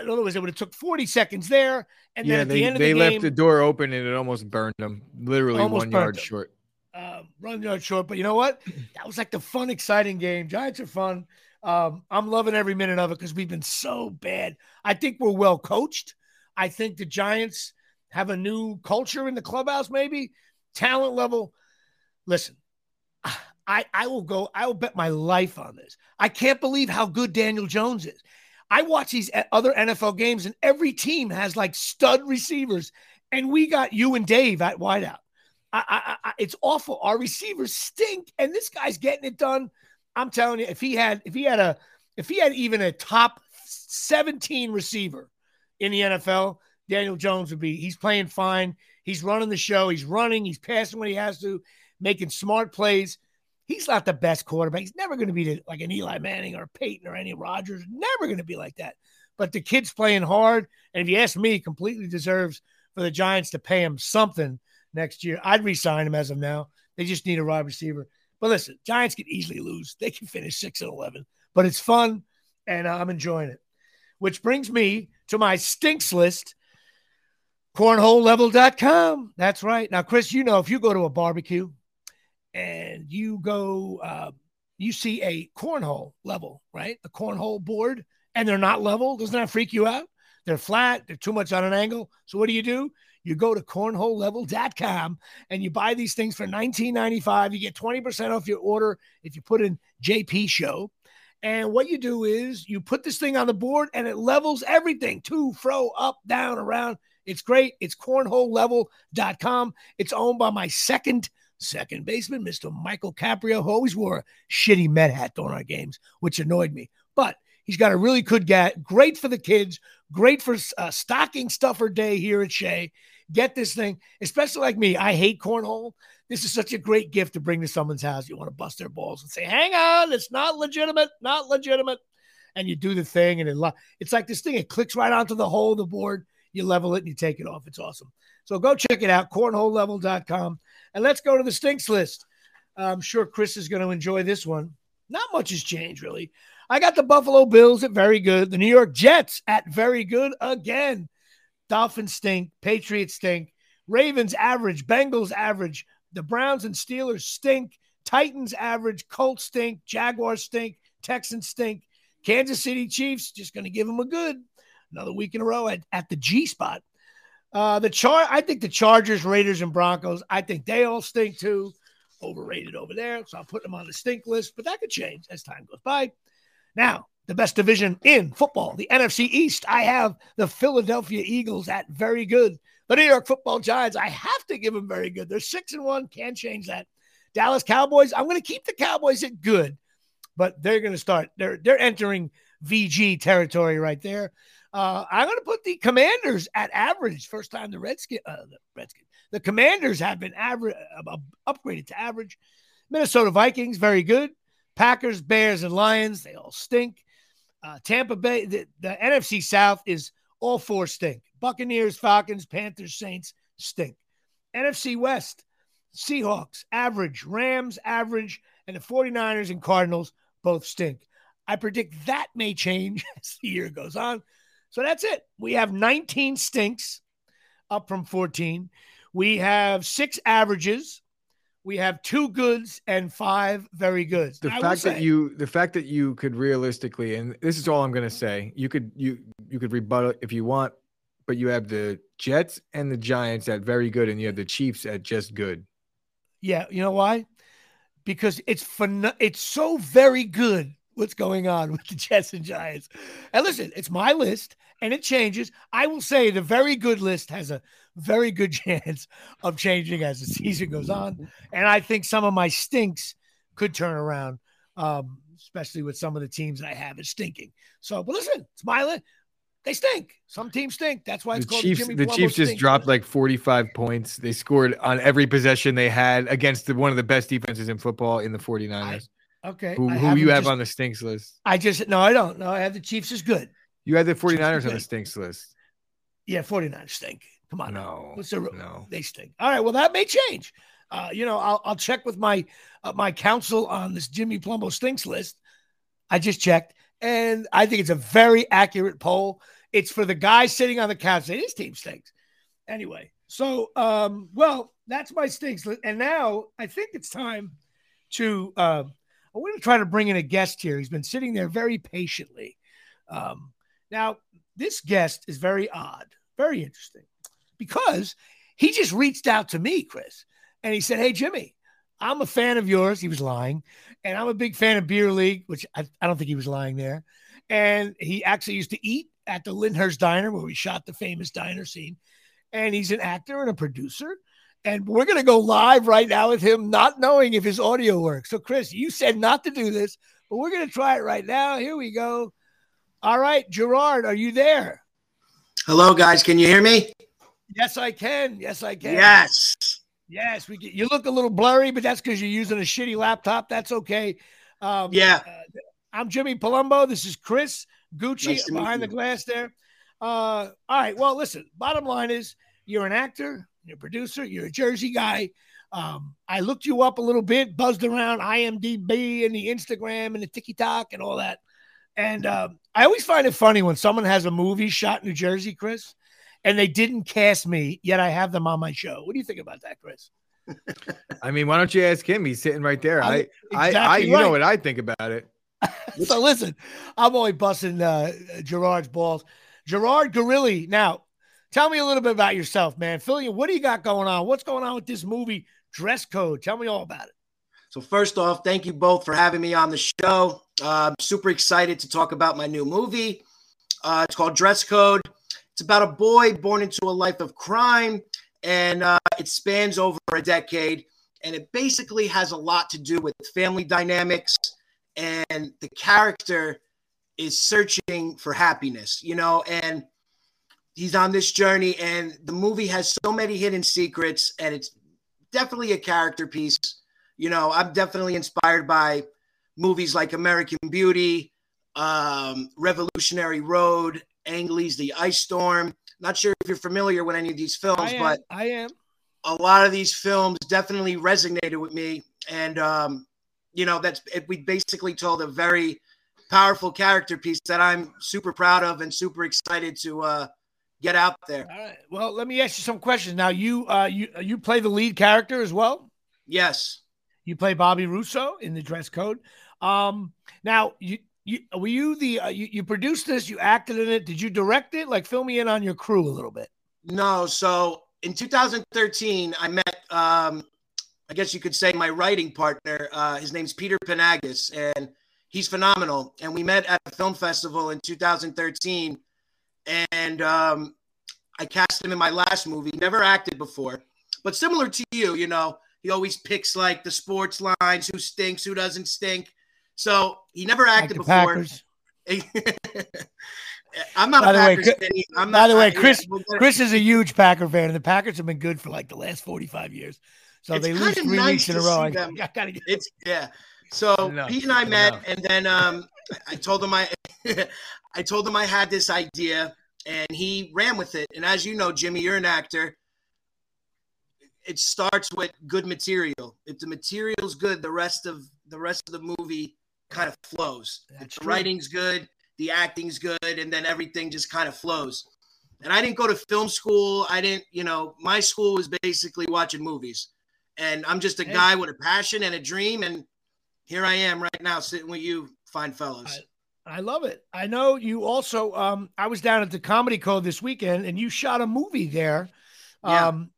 in other words, it would have took forty seconds there, and yeah, then at they, the end of they the left game, the door open and it almost burned them, literally one yard them. short. uh, run yard short. But you know what? That was like the fun, exciting game. Giants are fun. Um, I'm loving every minute of it because we've been so bad. I think we're well coached. I think the Giants have a new culture in the clubhouse, maybe talent level. Listen, I I will go. I will bet my life on this. I can't believe how good Daniel Jones is. I watch these uh, other NFL games, and every team has like stud receivers, and we got you and Dave at wideout. I, I, I, it's awful. Our receivers stink, and this guy's getting it done. I'm telling you, if he had, if he had a, if he had even a top 17 receiver in the NFL, Daniel Jones would be. He's playing fine. He's running the show. He's running. He's passing when he has to, making smart plays. He's not the best quarterback. He's never going to be like an Eli Manning or Peyton or any Rodgers. Never going to be like that. But the kid's playing hard, and if you ask me, completely deserves for the Giants to pay him something next year. I'd resign him as of now. They just need a wide receiver. But listen, Giants can easily lose. They can finish six and eleven, but it's fun, and I'm enjoying it. Which brings me to my stinks list. Cornholelevel.com. That's right. Now, Chris, you know if you go to a barbecue and you go, uh, you see a cornhole level, right? A cornhole board, and they're not level. Doesn't that freak you out? They're flat. They're too much on an angle. So what do you do? You go to cornholelevel.com and you buy these things for $19.95. You get 20% off your order if you put in JP Show. And what you do is you put this thing on the board and it levels everything to, fro, up, down, around. It's great. It's cornholelevel.com. It's owned by my second second baseman, Mr. Michael Caprio, who always wore a shitty Met hat during our games, which annoyed me. But he's got a really good get, great for the kids, great for uh, stocking stuffer day here at Shea. Get this thing, especially like me. I hate cornhole. This is such a great gift to bring to someone's house. You want to bust their balls and say, "Hang on, it's not legitimate, not legitimate," and you do the thing, and it lo- it's like this thing. It clicks right onto the hole of the board. You level it and you take it off. It's awesome. So go check it out, cornholelevel.com. And let's go to the stinks list. I'm sure Chris is going to enjoy this one. Not much has changed, really. I got the Buffalo Bills at very good, the New York Jets at very good again. Dolphins stink, Patriots stink, Ravens average, Bengals average, the Browns and Steelers stink, Titans average, Colts stink, Jaguars stink, Texans stink, Kansas City Chiefs just going to give them a good another week in a row at, at the G spot. Uh, the char I think the Chargers, Raiders, and Broncos, I think they all stink too. Overrated over there. So I'll put them on the stink list, but that could change as time goes by. Now, the best division in football, the NFC East. I have the Philadelphia Eagles at very good. The New York Football Giants, I have to give them very good. They're six and one. Can't change that. Dallas Cowboys, I'm going to keep the Cowboys at good, but they're going to start. They're they're entering VG territory right there. Uh, I'm going to put the Commanders at average. First time the Redskin, uh, the Redskin, the Commanders have been average, uh, upgraded to average. Minnesota Vikings, very good. Packers, Bears, and Lions, they all stink. Uh, Tampa Bay, the, the NFC South is all four stink. Buccaneers, Falcons, Panthers, Saints stink. NFC West, Seahawks, average. Rams, average. And the 49ers and Cardinals both stink. I predict that may change as the year goes on. So that's it. We have 19 stinks up from 14. We have six averages. We have two goods and five very goods. The I fact that say- you, the fact that you could realistically, and this is all I'm going to say, you could you you could rebuttal if you want, but you have the Jets and the Giants at very good, and you have the Chiefs at just good. Yeah, you know why? Because it's fun. It's so very good what's going on with the Jets and Giants. And listen, it's my list and it changes. I will say the very good list has a very good chance of changing as the season goes on. And I think some of my stinks could turn around, um, especially with some of the teams I have is stinking. So, but listen, it's my list. They stink. Some teams stink. That's why it's The called Chiefs, the the Chiefs just dropped like 45 points. They scored on every possession they had against the, one of the best defenses in football in the 49ers. okay. who who you have just- on the stinks list? I just no, I don't. No, I have the Chiefs is good. You had the 49ers on the stinks list. Yeah, 49ers stink. Come on. No, What's the, no. They stink. All right. Well, that may change. Uh, you know, I'll, I'll check with my uh, my counsel on this Jimmy Palumbo stinks list. I just checked, and I think it's a very accurate poll. It's for the guy sitting on the couch saying his team stinks. Anyway, so um, well, that's my stinks list. And now I think it's time to uh, I want to try to bring in a guest here. He's been sitting there very patiently. Um, now, this guest is very odd, very interesting, because he just reached out to me, Chris, and he said, Hey, Jimmy, I'm a fan of yours. He was lying. And I'm a big fan of Beer League, which I, I don't think he was lying there. And he actually used to eat at the Lyndhurst Diner where we shot the famous diner scene. And he's an actor and a producer. And we're going to go live right now with him, not knowing if his audio works. So, Chris, you said not to do this, but we're going to try it right now. Here we go. All right, Gerard, are you there? Hello, guys. Can you hear me? Yes, I can. Yes, I can. Yes. Yes, we get, you look a little blurry, but that's because you're using a shitty laptop. That's okay. Um, Yeah. uh, I'm Jimmy Palumbo. This is Chris Gucci Nice behind the glass there. Uh, all right. Well, listen, bottom line is you're an actor, you're a producer, you're a Jersey guy. Um, I looked you up a little bit, buzzed around IMDb and the Instagram and the TikTok and all that. And um, I always find it funny when someone has a movie shot in New Jersey, Chris, and they didn't cast me, yet I have them on my show. What do you think about that, Chris? I mean, why don't you ask him? He's sitting right there. I, I'm I, I, exactly you right. know what I think about it. so listen, I'm only busting uh, Gerard's balls. Gerard Garilli. Now, tell me a little bit about yourself, man. You. What do you got going on? What's going on with this movie, Dress Code? Tell me all about it. So first off, thank you both for having me on the show. Uh, I'm super excited to talk about my new movie. Uh, it's called Dress Code. It's about a boy born into a life of crime, and uh, it spans over a decade. And it basically has a lot to do with family dynamics, and the character is searching for happiness, you know, and he's on this journey, and the movie has so many hidden secrets, and it's definitely a character piece you know, I'm definitely inspired by movies like American Beauty, um, Revolutionary Road, Ang Lee's The Ice Storm. Not sure if you're familiar with any of these films, I am. but I am. a lot of these films definitely resonated with me. And, um, you know, that's it, we basically told a very powerful character piece that I'm super proud of and super excited to uh, get out there. All right. Well, let me ask you some questions. Now, you uh, you you play the lead character as well. Yes. You play Bobby Russo in the Dress Code. Um, now, you you were you the uh, you, you produced this? You acted in it? Did you direct it? Like, fill me in on your crew a little bit. No, so in 2013, I met, um, I guess you could say, my writing partner. Uh, his name's Peter Panagis, and he's phenomenal. And we met at a film festival in 2013, and um, I cast him in my last movie. Never acted before, but similar to you, you know, he always picks like the sports lines, who stinks, who doesn't stink. So he never acted the before. Packers. I'm not By a the way, Packers Chris- fan. I'm by not, the way, I- yeah, Chris- Chris is a huge Packer fan, and the Packers have been good for like the last 45 years. So It's they lose kinda three nice weeks in a row. I. I gotta get It's yeah. So Enough. Pete and I met, Enough. and then um, I told him I, I told him I had this idea, and he ran with it. And as you know, Jimmy, you're an actor. It starts with good material. If the material's good, the rest of the rest of the movie kind of flows. The true. writing's good, the acting's good, and then everything just kind of flows. And I didn't go to film school. I didn't, you know, my school was basically watching movies. And I'm just a Hey. guy with a passion and a dream. And here I am right now sitting with you, fine fellows. I love it. I know you also. Um, I was down at the Comedy Cove this weekend, and you shot a movie there. Yeah. Um,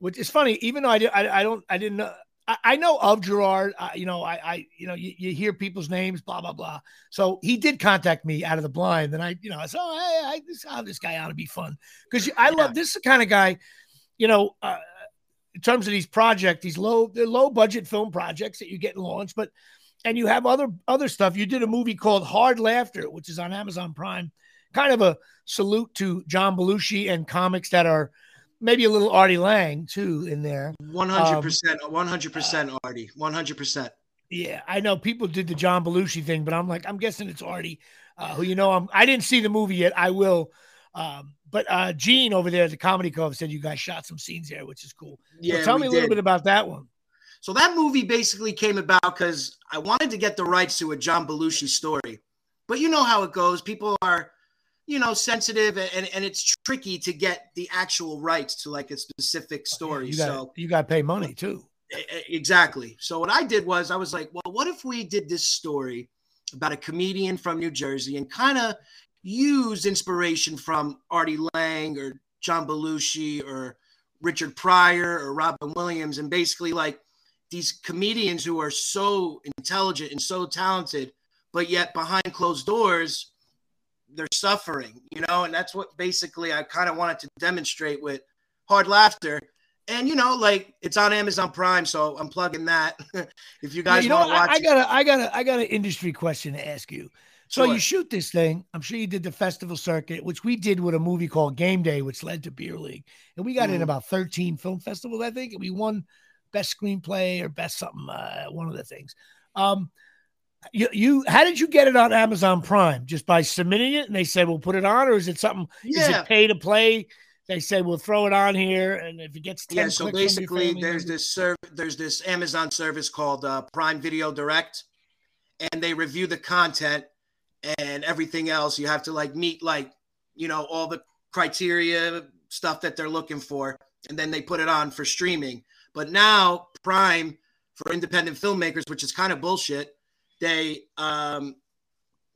which is funny. Even though I, did, I, I don't, I didn't. know I, I know of Gerard. I, you know, I, I, you know, you, you hear people's names, blah blah blah. So he did contact me out of the blind, and I, you know, I said, oh, hey, I, this, oh, this guy ought to be fun because I love this is the kind of guy, you know. Uh, in terms of these projects, these low, low budget film projects that you get launched, but and you have other other stuff. You did a movie called Hard Laughter, which is on Amazon Prime. Kind of a salute to John Belushi and comics that are maybe a little Artie Lange too in there. 100%, 100% Artie, 100%. Yeah, I know people did the John Belushi thing, but I'm like, I'm guessing it's Artie, uh, who you know. I'm, I didn't see the movie yet. I will, um, but uh, Gene over there at the Comedy Cove said you guys shot some scenes there, which is cool. Yeah, so tell me a little did. bit about that one. So that movie basically came about because I wanted to get the rights to a John Belushi story. But you know how it goes. People are, you know, sensitive and, and it's tricky to get the actual rights to like a specific oh, story. You got so you got to pay money too. Exactly. So what I did was I was like, well, what if we did this story about a comedian from New Jersey and kind of used inspiration from Artie Lange or John Belushi or Richard Pryor or Robin Williams and basically like these comedians who are so intelligent and so talented, but yet behind closed doors, they're suffering, you know, and that's what basically I kind of wanted to demonstrate with hard laughter. And you know, like it's on Amazon Prime, so I'm plugging that. if you guys you want to watch I, I got a, I got a, I got an industry question to ask you. So Sure. you shoot this thing. I'm sure you did the festival circuit, which we did with a movie called Game Day, which led to Beer League, and we got in Mhm. about 13 film festivals, I think, and we won best screenplay or best something, uh, one of the things. Um, you, you, how did you get it on Amazon Prime? Just by submitting it, and they said we'll put it on, or is it something? Is it pay to play? They say we'll throw it on here, and if it gets 10 yeah. So clicks from your basically, family there's this serv- there's this Amazon service called uh, Prime Video Direct, and they review the content and everything else. You have to like meet like you know all the criteria stuff that they're looking for, and then they put it on for streaming. But now Prime for independent filmmakers, which is kind of bullshit, they um,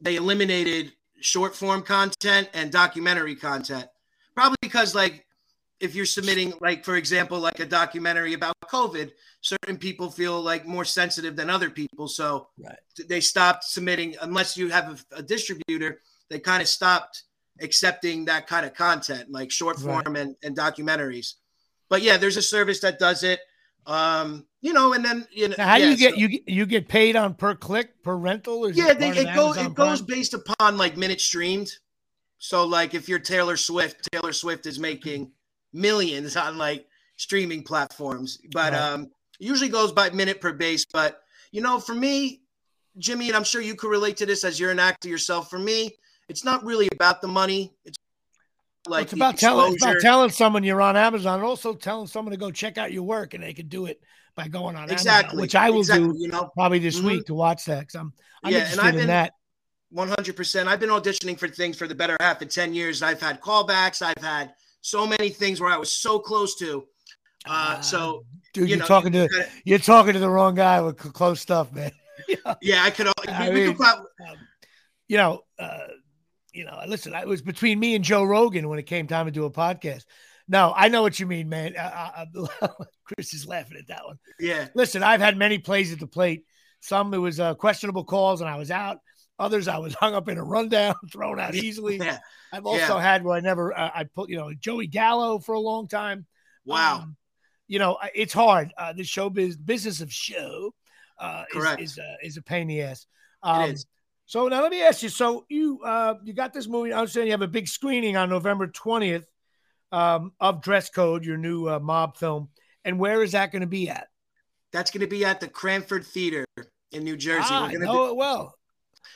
they eliminated short form content and documentary content. Probably because like if you're submitting like for example like a documentary about COVID, certain people feel like more sensitive than other people, so Right. they stopped submitting unless you have a, a distributor. They kind of stopped accepting that kind of content like short Right. form and, and documentaries. But yeah, there's a service that does it. Um, you know, and then you know, Now, how yeah, you get so- you get you get paid on per click per rental? Yeah, it they, it goes it goes Prime? based upon like minutes streamed. So like if you're Taylor Swift, Taylor Swift is making millions on like streaming platforms, but Right. um usually goes by minute per base. But you know, for me, Jimmy, and I'm sure you could relate to this as you're an actor yourself. For me, it's not really about the money. It's like it's about telling it's about telling someone you're on Amazon, and also telling someone to go check out your work, and they can do it by going on exactly, Amazon, which I will exactly, do You know, probably this Mhm. week to watch that. 'cause I'm I'm Yeah, and I've in been- that. 100%. I've been auditioning for things for the better half of 10 years. I've had callbacks. I've had so many things where I was so close to. Uh, so, dude, you you're know, talking to kinda- you're talking to the wrong guy with close stuff, man. yeah, I could. I we, we mean- could prob- um, you know, uh, you know, listen, it was between me and Joe Rogan when it came time to do a podcast. No, I know what you mean, man. Uh, uh, Chris is laughing at that one. yeah. Listen, I've had many plays at the plate. Some it was uh, questionable calls and I was out. Others I was hung up in a rundown, thrown out easily. Yeah. I've also had where I never uh, I put you know Joey Gallo for a long time. Wow. Um, you know it's hard. Uh, the show biz, business of show uh, is is, uh, is a pain in the ass. Um, it is. So now let me ask you. So you uh, you got this movie. I understand you have a big screening on November twentieth um, of Dress Code, your new uh, mob film. And where is that going to be at? That's going to be at the Cranford Theater in New Jersey. Ah, we're I know be, it well.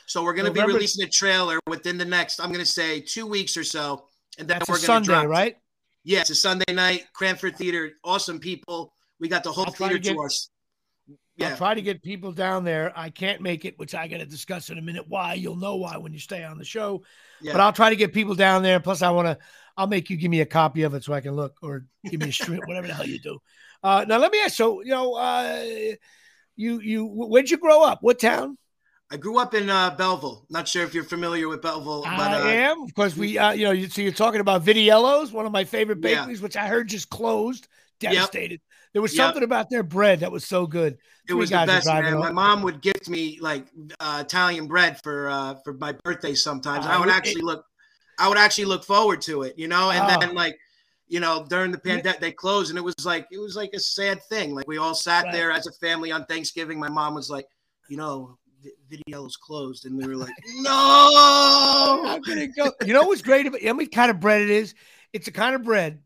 so we're going to be releasing a trailer within the next, I'm going to say, two weeks or so. And then That's we're going to Sunday, drop. right? Yeah, it's a Sunday night, Cranford Theater. Awesome people. We got the whole I'll try to theater get- to us. I'll Yeah. try to get people down there. I can't make it, which I got to discuss in a minute. Why? You'll know why when you stay on the show. Yeah. But I'll try to get people down there. Plus, I want to. I'll make you give me a copy of it so I can look, or give me a stream, whatever the hell you do. Uh, now, let me ask. So, you know, uh, you you where'd you grow up? What town? I grew up in uh, Belleville. Not sure if you're familiar with Belleville, but I uh, am because we, uh, you know, you, so you're talking about Vidiello's, one of my favorite Yeah. bakeries, which I heard just closed. Devastated. There was Yep. something about their bread that was so good. it was the best, man. My mom would gift me like uh, Italian bread for uh, for my birthday sometimes. and I Uh, would it- actually look, I would actually look forward to it, you know. And Oh. then like, you know, during the pandemic, they closed, and it was like it was like a sad thing. Like we all sat Right. there as a family on Thanksgiving. My mom was like, you know, Vi- Video's closed, and we were like, no. Could it go? You know what's great about you know what kind of bread it is? It's a kind of bread,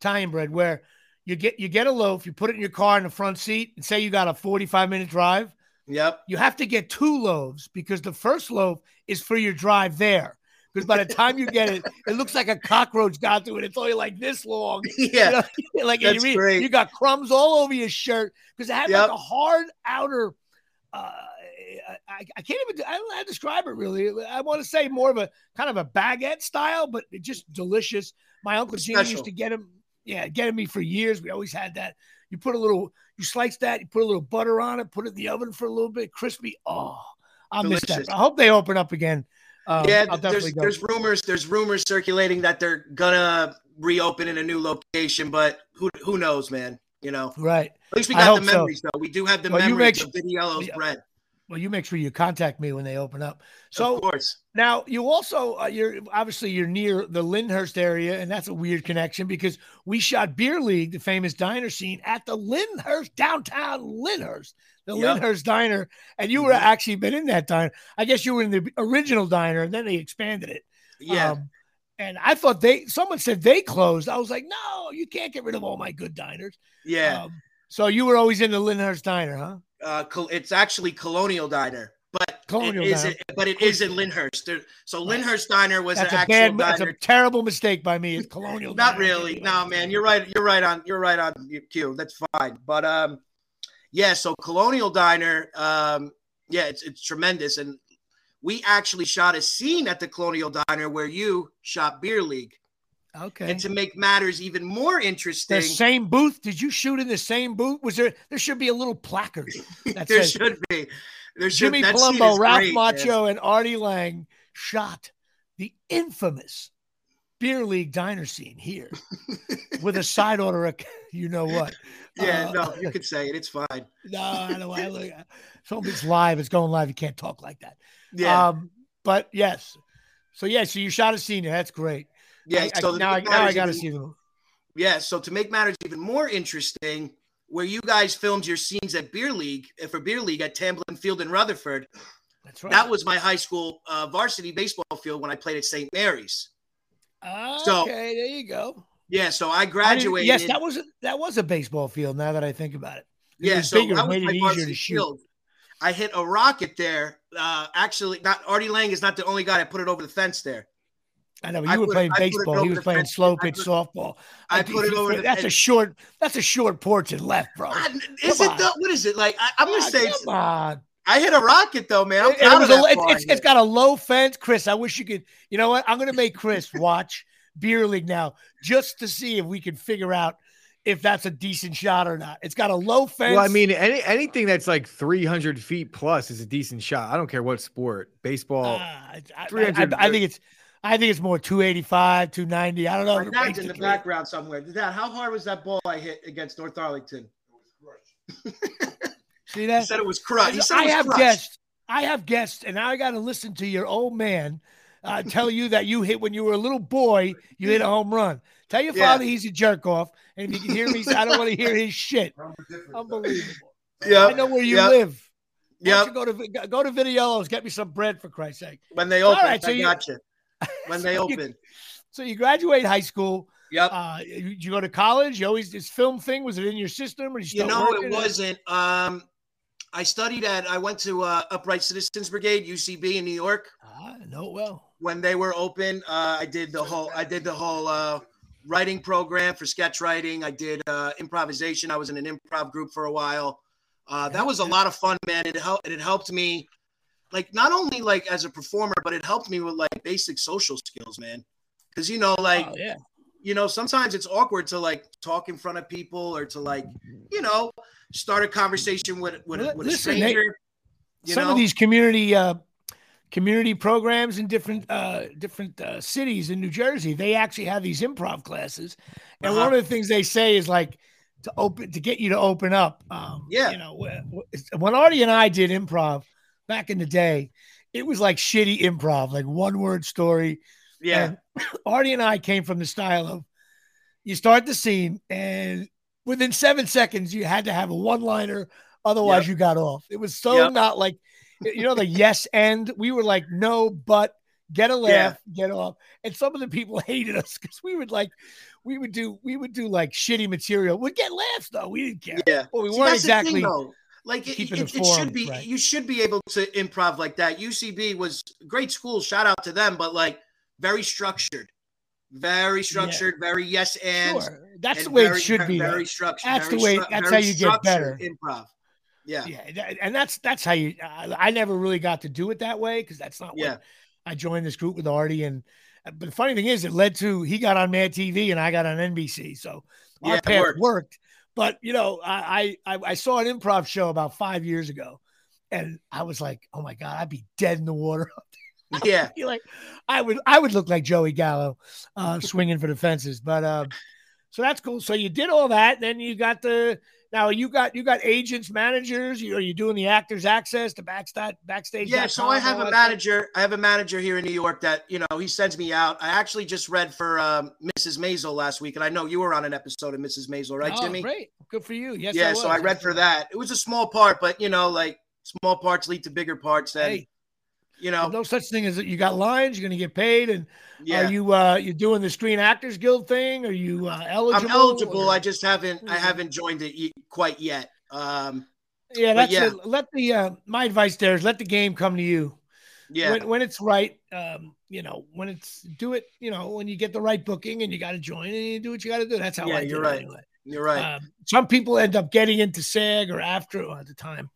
Italian bread, where you get you get a loaf, you put it in your car in the front seat, and say you got a 45 minute drive. Yep. You have to get two loaves because the first loaf is for your drive there. because by the time you get it, it looks like a cockroach got through it. It's only like this long. Yeah, You know, like That's you, great. you got crumbs all over your shirt because it had Yep. like a hard outer. Uh, I, I can't even. I don't know how to describe it really. I want to say more of a kind of a baguette style, but just delicious. My uncle Special. used to get him. Yeah, get me for years. We always had that. You put a little, you slice that, you put a little butter on it, put it in the oven for a little bit, crispy. Oh, I miss that. I hope they open up again. Um, yeah. There's go. there's rumors there's rumors circulating that they're gonna reopen in a new location, but who who knows, man? You know, right. at least we got the so. memories though. We do have the Well, memories make of Videlo's Yeah. bread. Well, you make sure you contact me when they open up. So of course, Now you also uh, you're obviously you're near the Lyndhurst area, and that's a weird connection because we shot Beer League, the famous diner scene, at the Lyndhurst downtown Lyndhurst, the Yep. Lyndhurst diner, and you were Mhm. actually been in that diner. I guess you were in the original diner, and then they expanded it. yeah. Um, and I thought they someone said they closed. I was like, no, you can't get rid of all my good diners. yeah. Um, so you were always in the Lyndhurst diner, huh? Uh, it's actually Colonial Diner, but Colonial it is Diner. but it is in Lyndhurst. There, so Lyndhurst Diner was That's an a actual bad, that's a terrible mistake by me. It's Colonial. Not Diner. really. No, man, you're right. You're right on. You're right on cue. That's fine. But um, yeah. So Colonial Diner, um, yeah, it's it's tremendous, and we actually shot a scene at the Colonial Diner where you shot Beer League, Okay. and to make matters even more interesting, The same booth? Did you shoot in the same booth? Was there? There should be a little placard that there says should be. There should. Jimmy Palumbo, Ralph great, man. And Artie Lange shot the infamous beer league diner scene here with a side order. Of, you know what? Yeah, Uh, no, you could say it. It's fine. No, I don't. I look. So it's live. It's going live. You can't talk like that. Yeah, Um, but yes. So yeah. So you shot a scene. That's great. Yeah. I- I- so to now, I, now I got to see them. Yeah, so to make matters even more interesting, where you guys filmed your scenes at Beer League uh, for Beer League at Tamblyn Field in Rutherford, That's right. that was my high school uh, varsity baseball field when I played at St. Mary's. okay. so- there you go. Yeah, so I I graduated. Yes, that was a, that was a baseball field. Now that I think about it, it yeah, was so bigger, was made my it easier to shoot. field. I hit a rocket there. Uh, actually, not Artie Lange is not the only guy that put it over the fence there. I know, but I you were playing it baseball. He was playing fence. slow I pitch put- softball. I Like, put it over the That's a short. That's a short porch and left, bro. Ah, Is Come it the, what is it like? I, I'm gonna Ah, say come on. I hit a rocket though, man. I'm It- it proud was of a- that it's, ball it's, I it's got a low fence, Chris. I wish you could. You know what? I'm going to make Chris watch Beer League now just to see if we can figure out if that's a decent shot or not. It's got a low fence. Well, I mean, any anything that's like 300 feet plus is a decent shot. I don't care what sport, baseball. Ah, I, I- I- 300 I think it's. I think it's more 285, 290. I don't know. My dad's in the background somewhere. Dad, how hard was that ball I hit against North Arlington? See He that? said it was crushed. He said it I was have crushed. guests. I have guessed, and now I got to listen to your old man uh, tell you that you hit when you were a little boy. You hit a home run. Tell your Yeah. father he's a jerk off, and if you can hear me, I don't want to hear his shit. Unbelievable. Yeah, I know where you Yep. live. Yeah. go to go to Videolos, get me some bread for Christ's sake. When they open, right, so I you- got you. When they So you- open, So you graduate high school. yep. Uh, you, you go to college. You always this film thing was it in your system, or you, you know, it wasn't. Um, I studied at. I went to uh, Upright Citizens Brigade (UCB) in New York Ah, I know it well. when they were open. Uh, I did the whole. I did the whole uh, writing program for sketch writing. I did uh, improvisation. I was in an improv group for a while. Uh, that was a lot of fun, man. It helped. It helped me, like not only like as a performer, but it helped me with like basic social skills, man. Because you know, like oh, yeah. you know, sometimes it's awkward to like talk in front of people or to like, you know, start a conversation with with, with a listen, Nate, stranger. you some know? of these community uh, community programs in different uh, different uh, cities in New Jersey, they actually have these improv classes, and Uh-huh. one of the things they say is like to open to get you to open up. Um, Yeah. you know, when Artie and I did improv back in the day, it was like shitty improv, like one word story. yeah, And Artie and I came from the style of you start the scene and within seven seconds you had to have a one liner, otherwise Yep. you got off. It was so Yep. not like you know the yes end. We were like no, but get a laugh, get off. And some of the people hated us because we would like we would do we would do like shitty material. We'd get laughs though. We didn't care. yeah. Well, we See, weren't thing, exactly though. Like it, it, it should be. right. You should be able to improv like that. UCB was great school. Shout out to them, but like very structured, very structured, yeah. very yes and. Sure. That's and the way very, it should be. Very structured. That's the way. Stru- that's how you get better. Improv. Yeah. Yeah, and that's that's how you. Uh, I never really got to do it that way because that's not. Yeah. I joined this group with Artie, and but the funny thing is, it led to he got on Mad TV and I got on NBC, so our yeah, path worked. worked. But you know, I, I I saw an improv show about five years ago, and I was like, oh my god, I'd be dead in the water. yeah, like I would I would look like Joey Gallo, uh, swinging for the fences. But um, so that's cool. So you did all that, then you got the now you got you got agents, managers. You, are you doing the actors access to backstage backstage? Yeah, so I have a manager. I have a manager here in New York that you know he sends me out. I actually just read for um, Mrs. Maisel last week, and I know you were on an episode of Mrs. Maisel, right, oh, Jimmy? Great, good for you. Yes, yeah. I so I read for that. It was a small part, but you know, like small parts lead to bigger parts, and hey, you know, no such thing as that. You got lines. You're going to get paid, and yeah. Are you uh you doing the Screen Actors Guild thing? Are you uh, eligible? I'm eligible. Or? I just haven't I hmm. haven't joined it quite yet. Um yeah, that's yeah. A, let the uh, my advice there is let the game come to you. Yeah. When, when it's right, um, you know, when it's do it, you know, when you get the right booking and you got to join and you do what you got to do. That's how yeah, I you're right. Anyway. You're right. Um, some people end up getting into SAG or after at the time.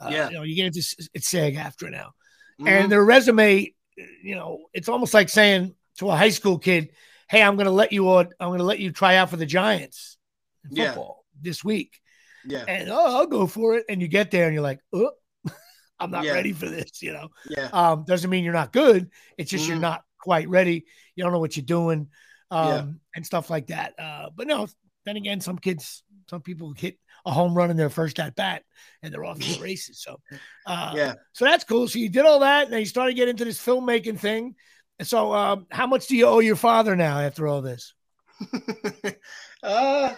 Uh, yeah. You know, you get into it's SAG-AFTRA now, mm-hmm. and their resume, you know, it's almost like saying, to a high school kid, hey, I'm going to let you on, I'm going to let you try out for the Giants in football yeah. this week. Yeah. And oh, I'll go for it. And you get there and you're like, oh, I'm not yeah. ready for this, you know. Yeah. Um, doesn't mean you're not good. It's just mm. you're mm-hmm. not quite ready. You don't know what you're doing. Um, yeah. and stuff like that. Uh, but no, then again, some kids, some people hit a home run in their first at bat and they're off to the races. So, uh, yeah. So that's cool. So you did all that, and then you started getting into this filmmaking thing. And so, um, how much do you owe your father now after all this? uh,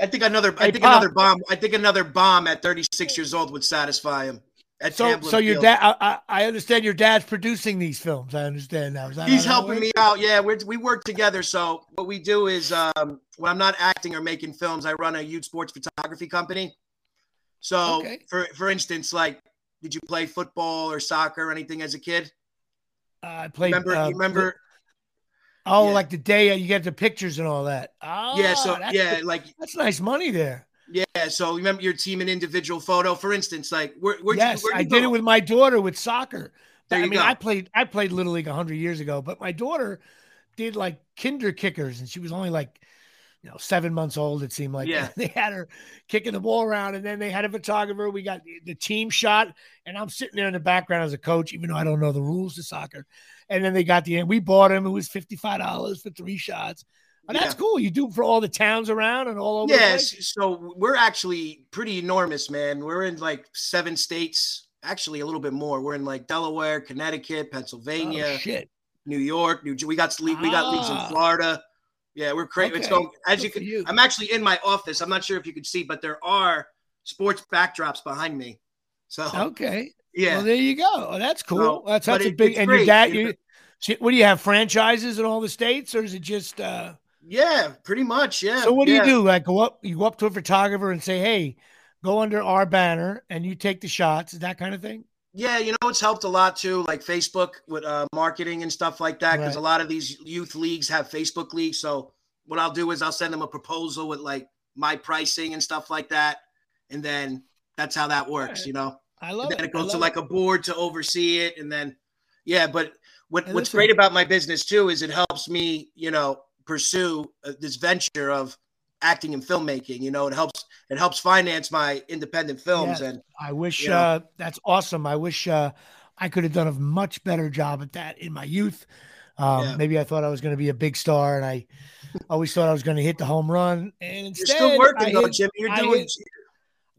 I think another. I think Pop. another bomb. I think another bomb at 36 years old would satisfy him. So, so your dad. I, I, understand your dad's producing these films. I understand now. He's helping me out. Yeah, we we work together. So what we do is, um, when I'm not acting or making films, I run a youth sports photography company. So, okay. for for instance, like, did you play football or soccer or anything as a kid? I played. Remember? Uh, remember? Oh, yeah. like the day you get the pictures and all that. Oh, yeah. So yeah, like that's nice money there. Yeah. So remember your team and individual photo, for instance, like where? yes, you, I did it with my daughter with soccer. There I mean, go. I played I played little league hundred years ago, but my daughter did like kinder kickers, and she was only like you know, seven months old, it seemed like. Yeah. They had her kicking the ball around, and then they had a photographer. We got the, the, team shot, and I'm sitting there in the background as a coach, even though I don't know the rules of soccer. And then they got the end. We bought him. It was $55 for three shots. And yeah. that's cool. You do for all the towns around and all over. Yes. So we're actually pretty enormous, man. We're in like seven states, actually a little bit more. We're in like Delaware, Connecticut, Pennsylvania, oh, shit. New York, New. We got we got ah. leagues in ah. Florida. Yeah, we're crazy. Okay. It's going as Good you can. You. I'm actually in my office. I'm not sure if you can see, but there are sports backdrops behind me. So okay, yeah. Well, there you go. Oh, that's cool. So, that's that's a big. And great. your dad, you. What do you have franchises in all the states, or is it just? uh Yeah, pretty much. Yeah. So what do yeah. you do? Like go up, you go up to a photographer and say, "Hey, go under our banner," and you take the shots. Is that kind of thing? Yeah, you know it's helped a lot too, like Facebook with uh, marketing and stuff like that. Because right. a lot of these youth leagues have Facebook leagues. So what I'll do is I'll send them a proposal with like my pricing and stuff like that, and then that's how that works. Right. You know, I love and then it. it goes to like a board to oversee it, and then yeah. But what what's great about my business too is it helps me, you know, pursue uh, this venture of acting and filmmaking. You know, it helps it helps finance my independent films. Yes. And I wish you know, uh, that's awesome. I wish uh, I could have done a much better job at that in my youth. Um, yeah. Maybe I thought I was going to be a big star, and I always thought I was going to hit the home run. And instead, you're still working I though, hit, Jimmy. You're doing. I hit,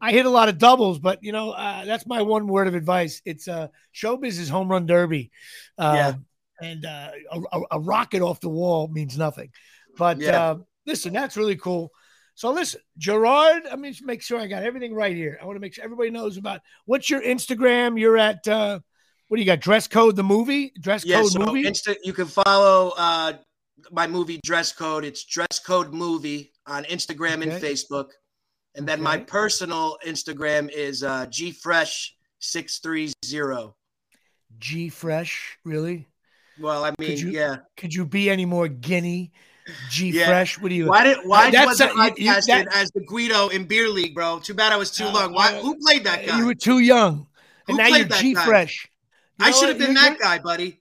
I hit, a lot of doubles, but you know uh, that's my one word of advice. It's uh, showbiz is home run derby. Uh, yeah. And uh, a, a, rocket off the wall means nothing. But yeah. uh, listen, that's really cool. So listen, Gerard, I mean, make sure I got everything right here. I want to make sure everybody knows about what's your Instagram. You're at uh, what do you got? Dress code the movie. Dress yeah, code so movie. Insta- you can follow uh, my movie Dress Code. It's Dress Code Movie on Instagram okay. and Facebook. And then okay. my personal Instagram is uh, gfresh630. G Fresh, really? Well, I mean, you- yeah. Could you be any more Guinea? G Yeah. Fresh? What do you? Why did why That's wasn't a- I you- you- casted that- as the Guido in Beer League, bro? Too bad I was too Uh, long. Why? uh, Who played that guy? You were too young, and Who now you're G guy? Fresh. You I should have been that guy, buddy.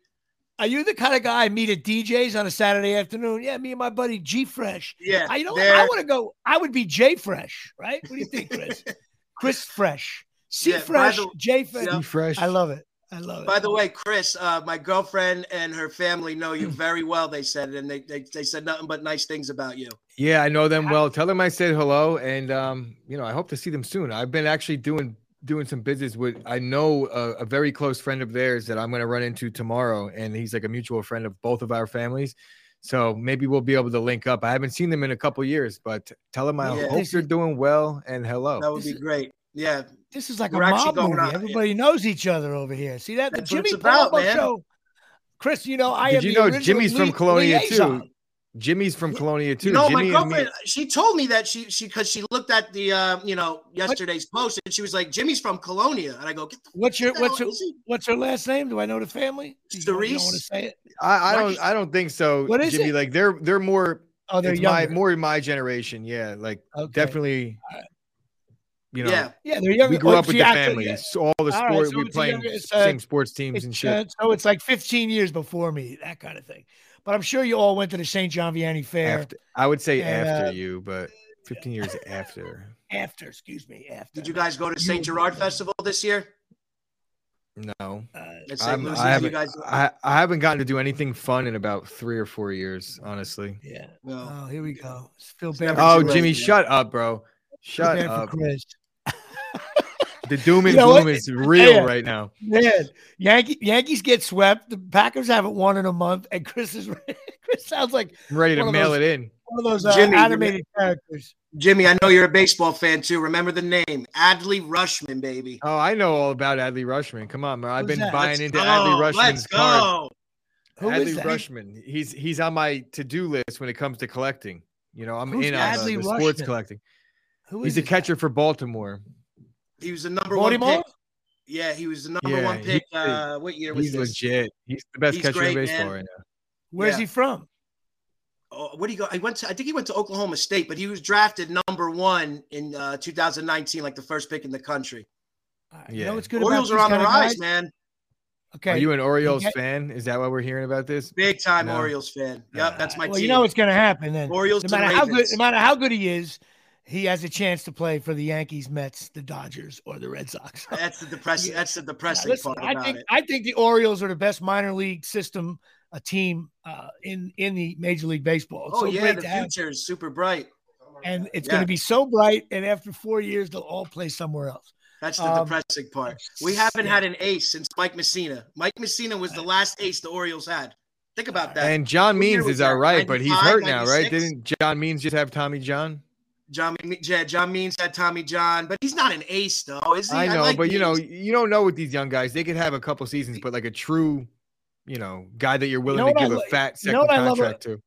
Are you the kind of guy I meet at DJs on a Saturday afternoon? Yeah, me and my buddy G Fresh. Yeah. I you know what? I want to go. I would be J Fresh, right? What do you think, Chris? Chris Fresh, C Yeah, Fresh, the- J Fresh. Yeah. Be fresh. I love it. I love it. By the way, Chris, uh, my girlfriend and her family know you very well. They said, and they, they they said nothing but nice things about you. Yeah, I know them well. Tell them I said hello, and um, you know, I hope to see them soon. I've been actually doing doing some business with. I know a, a very close friend of theirs that I'm going to run into tomorrow, and he's like a mutual friend of both of our families. So maybe we'll be able to link up. I haven't seen them in a couple years, but tell them I Yeah. hope they're doing well and hello. That would be great. Yeah, this is like a We're actually mob going movie. out- Everybody knows each other over here. See that? That's the Jimmy it's about, Palumbo man. show. Chris, you know I Did am you know original Jimmy's from Colonia liaison. too? Jimmy's from Colonia too. you know, my girlfriend, she told me that she she because she looked at the uh, you know yesterday's post and she was like, "Jimmy's from Colonia," and I go, "Get the What's your what's out, your he?" what's her last name? Do I know the family? You don't- you don't want to Cerise? say it? I, I don't. I don't think so, What is Jimmy. it? Like they're they're more. Oh, they're it's my more in my generation. Yeah, like Okay. definitely. You know, yeah, Yeah, they're younger. we grew Oh, up with see, the after- family. yeah. So all the All right, sport so we it's a playing younger- uh, same sports teams and shit. uh, so it's like 15 years before me, that kind of thing. But I'm sure you all went to the St. John Vianney Fair after, I would say and, after uh, you, but 15 years after. after. Excuse me, after. Did you guys go to St. Gerard Festival this year? No, Uh, At St. I'm, Lucy's, you haven't. guys? I, I haven't gotten to do anything fun in about three or four years, honestly. yeah. No. Oh, here we go. Feel It's bad. never Oh, too late, Jimmy, man. shut up, bro. Shut bad for up. Chris. The doom and You know gloom is real Yeah. right now. Man, Yankee, Yankees get swept. The Packers haven't won in a month, and Chris is Chris sounds like I'm ready to mail those- it in. one of those uh, Jimmy, animated characters. Jimmy, I know you're a baseball fan too. Remember the name Adley Rutschman, baby. Oh, I know all about Adley Rutschman. Come on, man. I've Who's been that? buying Let's into go, Adley Rutschman's Let's cards. go. Who is Adley? Rutschman. He's he's on my to-do list when it comes to collecting. You know, I'm Who's in on uh, Adley the sports collecting. Who He's a this catcher for Baltimore. He was the number Baltimore? one pick. Yeah, he was the number Yeah, one he- pick. Uh, what year was He's this? legit. He's the best He's catcher in baseball man. right now. Where's Yeah. he from? Oh, what do you go? I went to. I think he went to Oklahoma State, but he was drafted number one in uh, 2019, like the first pick in the country. All right, You Yeah. know what's good Orioles about are on the rise, guys? man. Okay. Are you an Orioles get- fan? Is that why we're hearing about this? Big time No. Orioles fan. Yep, that's my well, team. you know what's going to happen then. Orioles no to matter how good, no matter how good he is, he has a chance to play for the Yankees, Mets, the Dodgers, or the Red Sox. that's the depressing. That's the Now, depressing listen, part I about think it. I think the Orioles are the best minor league system, a team uh, in in the Major League Baseball. It's Oh so yeah, great the to have, future is super bright. and it's Yeah. going to be so bright. And after four years, they'll all play somewhere else. That's the Um, depressing part. We haven't yeah. had an ace since Mike Mussina. Mike Mussina was the last ace the Orioles had. Think about that. And John Means is all that? right, but he's hurt now, right? Didn't John Means just have Tommy John? John, yeah, John Means had Tommy John, but he's not an ace though, is he? I know, like but you know, you don't know with these young guys. They could have a couple seasons, but like a true, you know, guy that you're willing know to what I give a lo- fat you second know what I love contract to.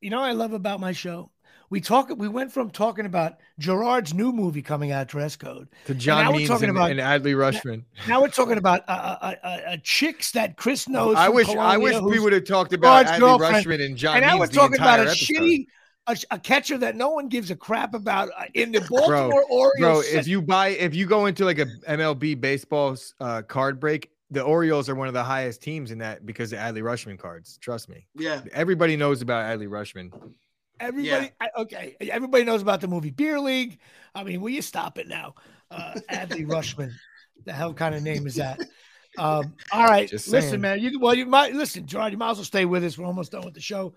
You know what I love about my show? We talk. We went from talking about Gerard's new movie coming out, Dress Code. To John we're Means talking and, about- and Adley Rutschman. Now we're talking about uh, uh, uh, uh, chicks that Chris knows. I from wish I wish we would have talked about Gerard's Adley girlfriend. Rutschman and John And now Means we're talking about a episode. shitty, a, a catcher that no one gives a crap about uh, in the Baltimore Orioles. Bro, system. if you buy if you go into like a MLB baseball uh, card break, the Orioles are one of the highest teams in that because of Adley Rutschman cards. Trust me. yeah, Everybody knows about Adley Rutschman. Everybody, I, okay. Everybody knows about the movie Beer League. I mean, will you stop it now? Uh, Adley Rutschman. The hell kind of name is that? Um, all right, listen, man. You well, you might listen, Gerard. You might as well stay with us. We're almost done with the show.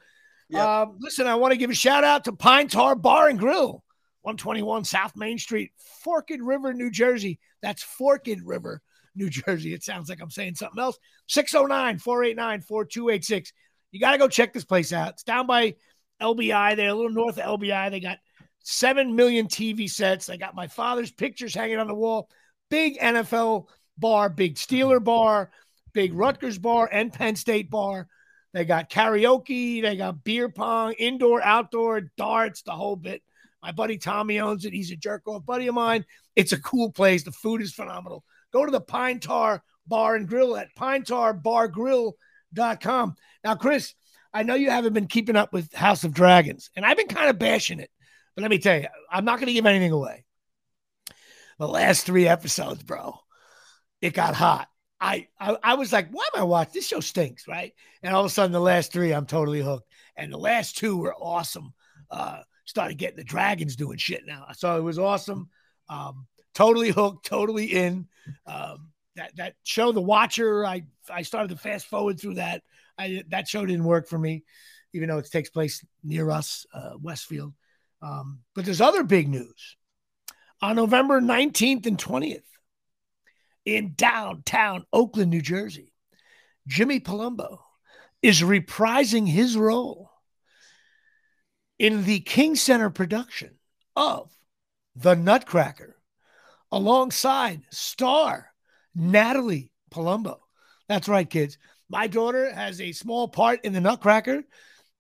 Um, listen, I want to give a shout out to Pine Tar Bar and Grill, 121 South Main Street, Forked River, New Jersey. That's Forked River, New Jersey. It sounds like I'm saying something else. 609 489 4286. You got to go check this place out. It's down by LBI there, a little north of LBI. They got 7 million TV sets. They got my father's pictures hanging on the wall. Big NFL bar, big Steeler bar, big Rutgers bar, and Penn State bar. They got karaoke, they got beer pong, indoor, outdoor, darts, the whole bit. My buddy Tommy owns it. He's a jerk off buddy of mine. It's a cool place. The food is phenomenal. Go to the Pine Tar Bar and Grill at com. Now, Chris, I know you haven't been keeping up with House of Dragons, and I've been kind of bashing it. But let me tell you, I'm not going to give anything away. The last three episodes, bro, it got hot. I, I, I was like, why am I watching this show? Stinks, right? And all of a sudden, the last three, I'm totally hooked, and the last two were awesome. Uh, started getting the dragons doing shit now, so it was awesome. Um, totally hooked, totally in. Um, that that show, The Watcher, I I started to fast forward through that. I that show didn't work for me, even though it takes place near us, uh, Westfield. Um, but there's other big news. On November 19th and 20th, in downtown Oakland, New Jersey, Jimmy Palumbo is reprising his role in the King Center production of The Nutcracker alongside star Natalie Palumbo. That's right, kids. My daughter has a small part in the Nutcracker,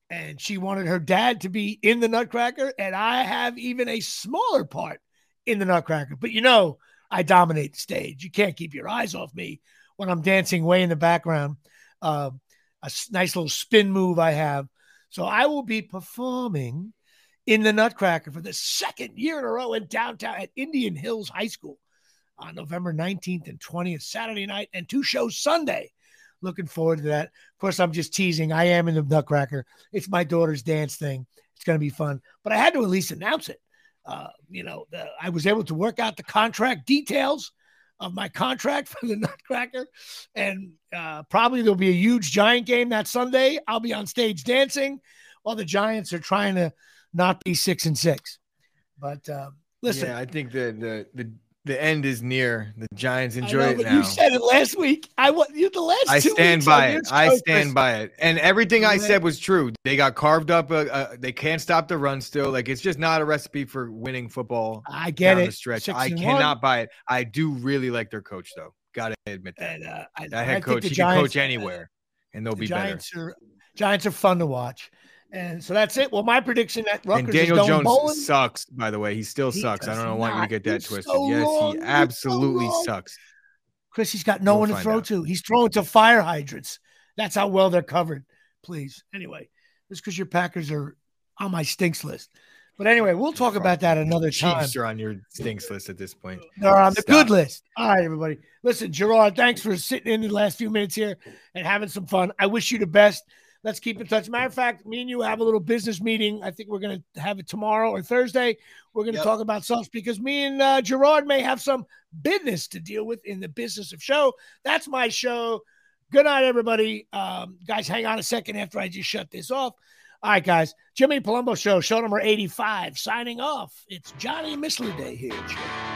and she wanted her dad to be in the Nutcracker, and I have even a smaller part in the Nutcracker. But you know, I dominate the stage. You can't keep your eyes off me when I'm dancing way in the background. Uh, a nice little spin move I have. So I will be performing in the Nutcracker for the second year in a row in downtown at Indian Hills High School on November 19th and 20th, Saturday night, and two shows Sunday. Looking forward to that. Of course, I'm just teasing. I am in the Nutcracker. It's my daughter's dance thing. It's going to be fun, but I had to at least announce it. Uh, you know, the, I was able to work out the contract details of my contract for the Nutcracker, and uh, probably there'll be a huge Giant game that Sunday. I'll be on stage dancing while the Giants are trying to not be six and six. But uh, listen, yeah, I think the the the the end is near. The Giants enjoy know, it now. You said it last week. I want you the last. I stand by it. I stand by it. And everything I said was true. They got carved up. Uh, uh, they can't stop the run. Still, like it's just not a recipe for winning football. I get it. The stretch. I cannot one. buy it. I do really like their coach though. Got to admit that. And, uh, I, that head I coach, he Giants, can coach anywhere, and they'll the be Giants better. Are, Giants are fun to watch. And so that's it. Well, my prediction that Rutgers and Daniel Jones bowling. sucks. By the way, he still he sucks. I don't know why you get that twisted. So yes, he absolutely so sucks. Chris, he's got no we'll one to throw out. to. He's throwing to fire hydrants. That's how well they're covered. Please. Anyway, just because your Packers are on my stinks list. But anyway, we'll talk about that another time. Chiefs are on your stinks list at this point. They're on the Stop. good list. All right, everybody. Listen, Gerard, thanks for sitting in the last few minutes here and having some fun. I wish you the best. Let's keep in touch. Matter of fact, me and you have a little business meeting. I think we're going to have it tomorrow or Thursday. We're going to yep. talk about subs because me and uh, Gerard may have some business to deal with in the business of show. That's my show. Good night, everybody. Um, guys, hang on a second after I just shut this off. All right, guys. Jimmy Palumbo Show, show number 85, signing off. It's Johnny Mistler Day here.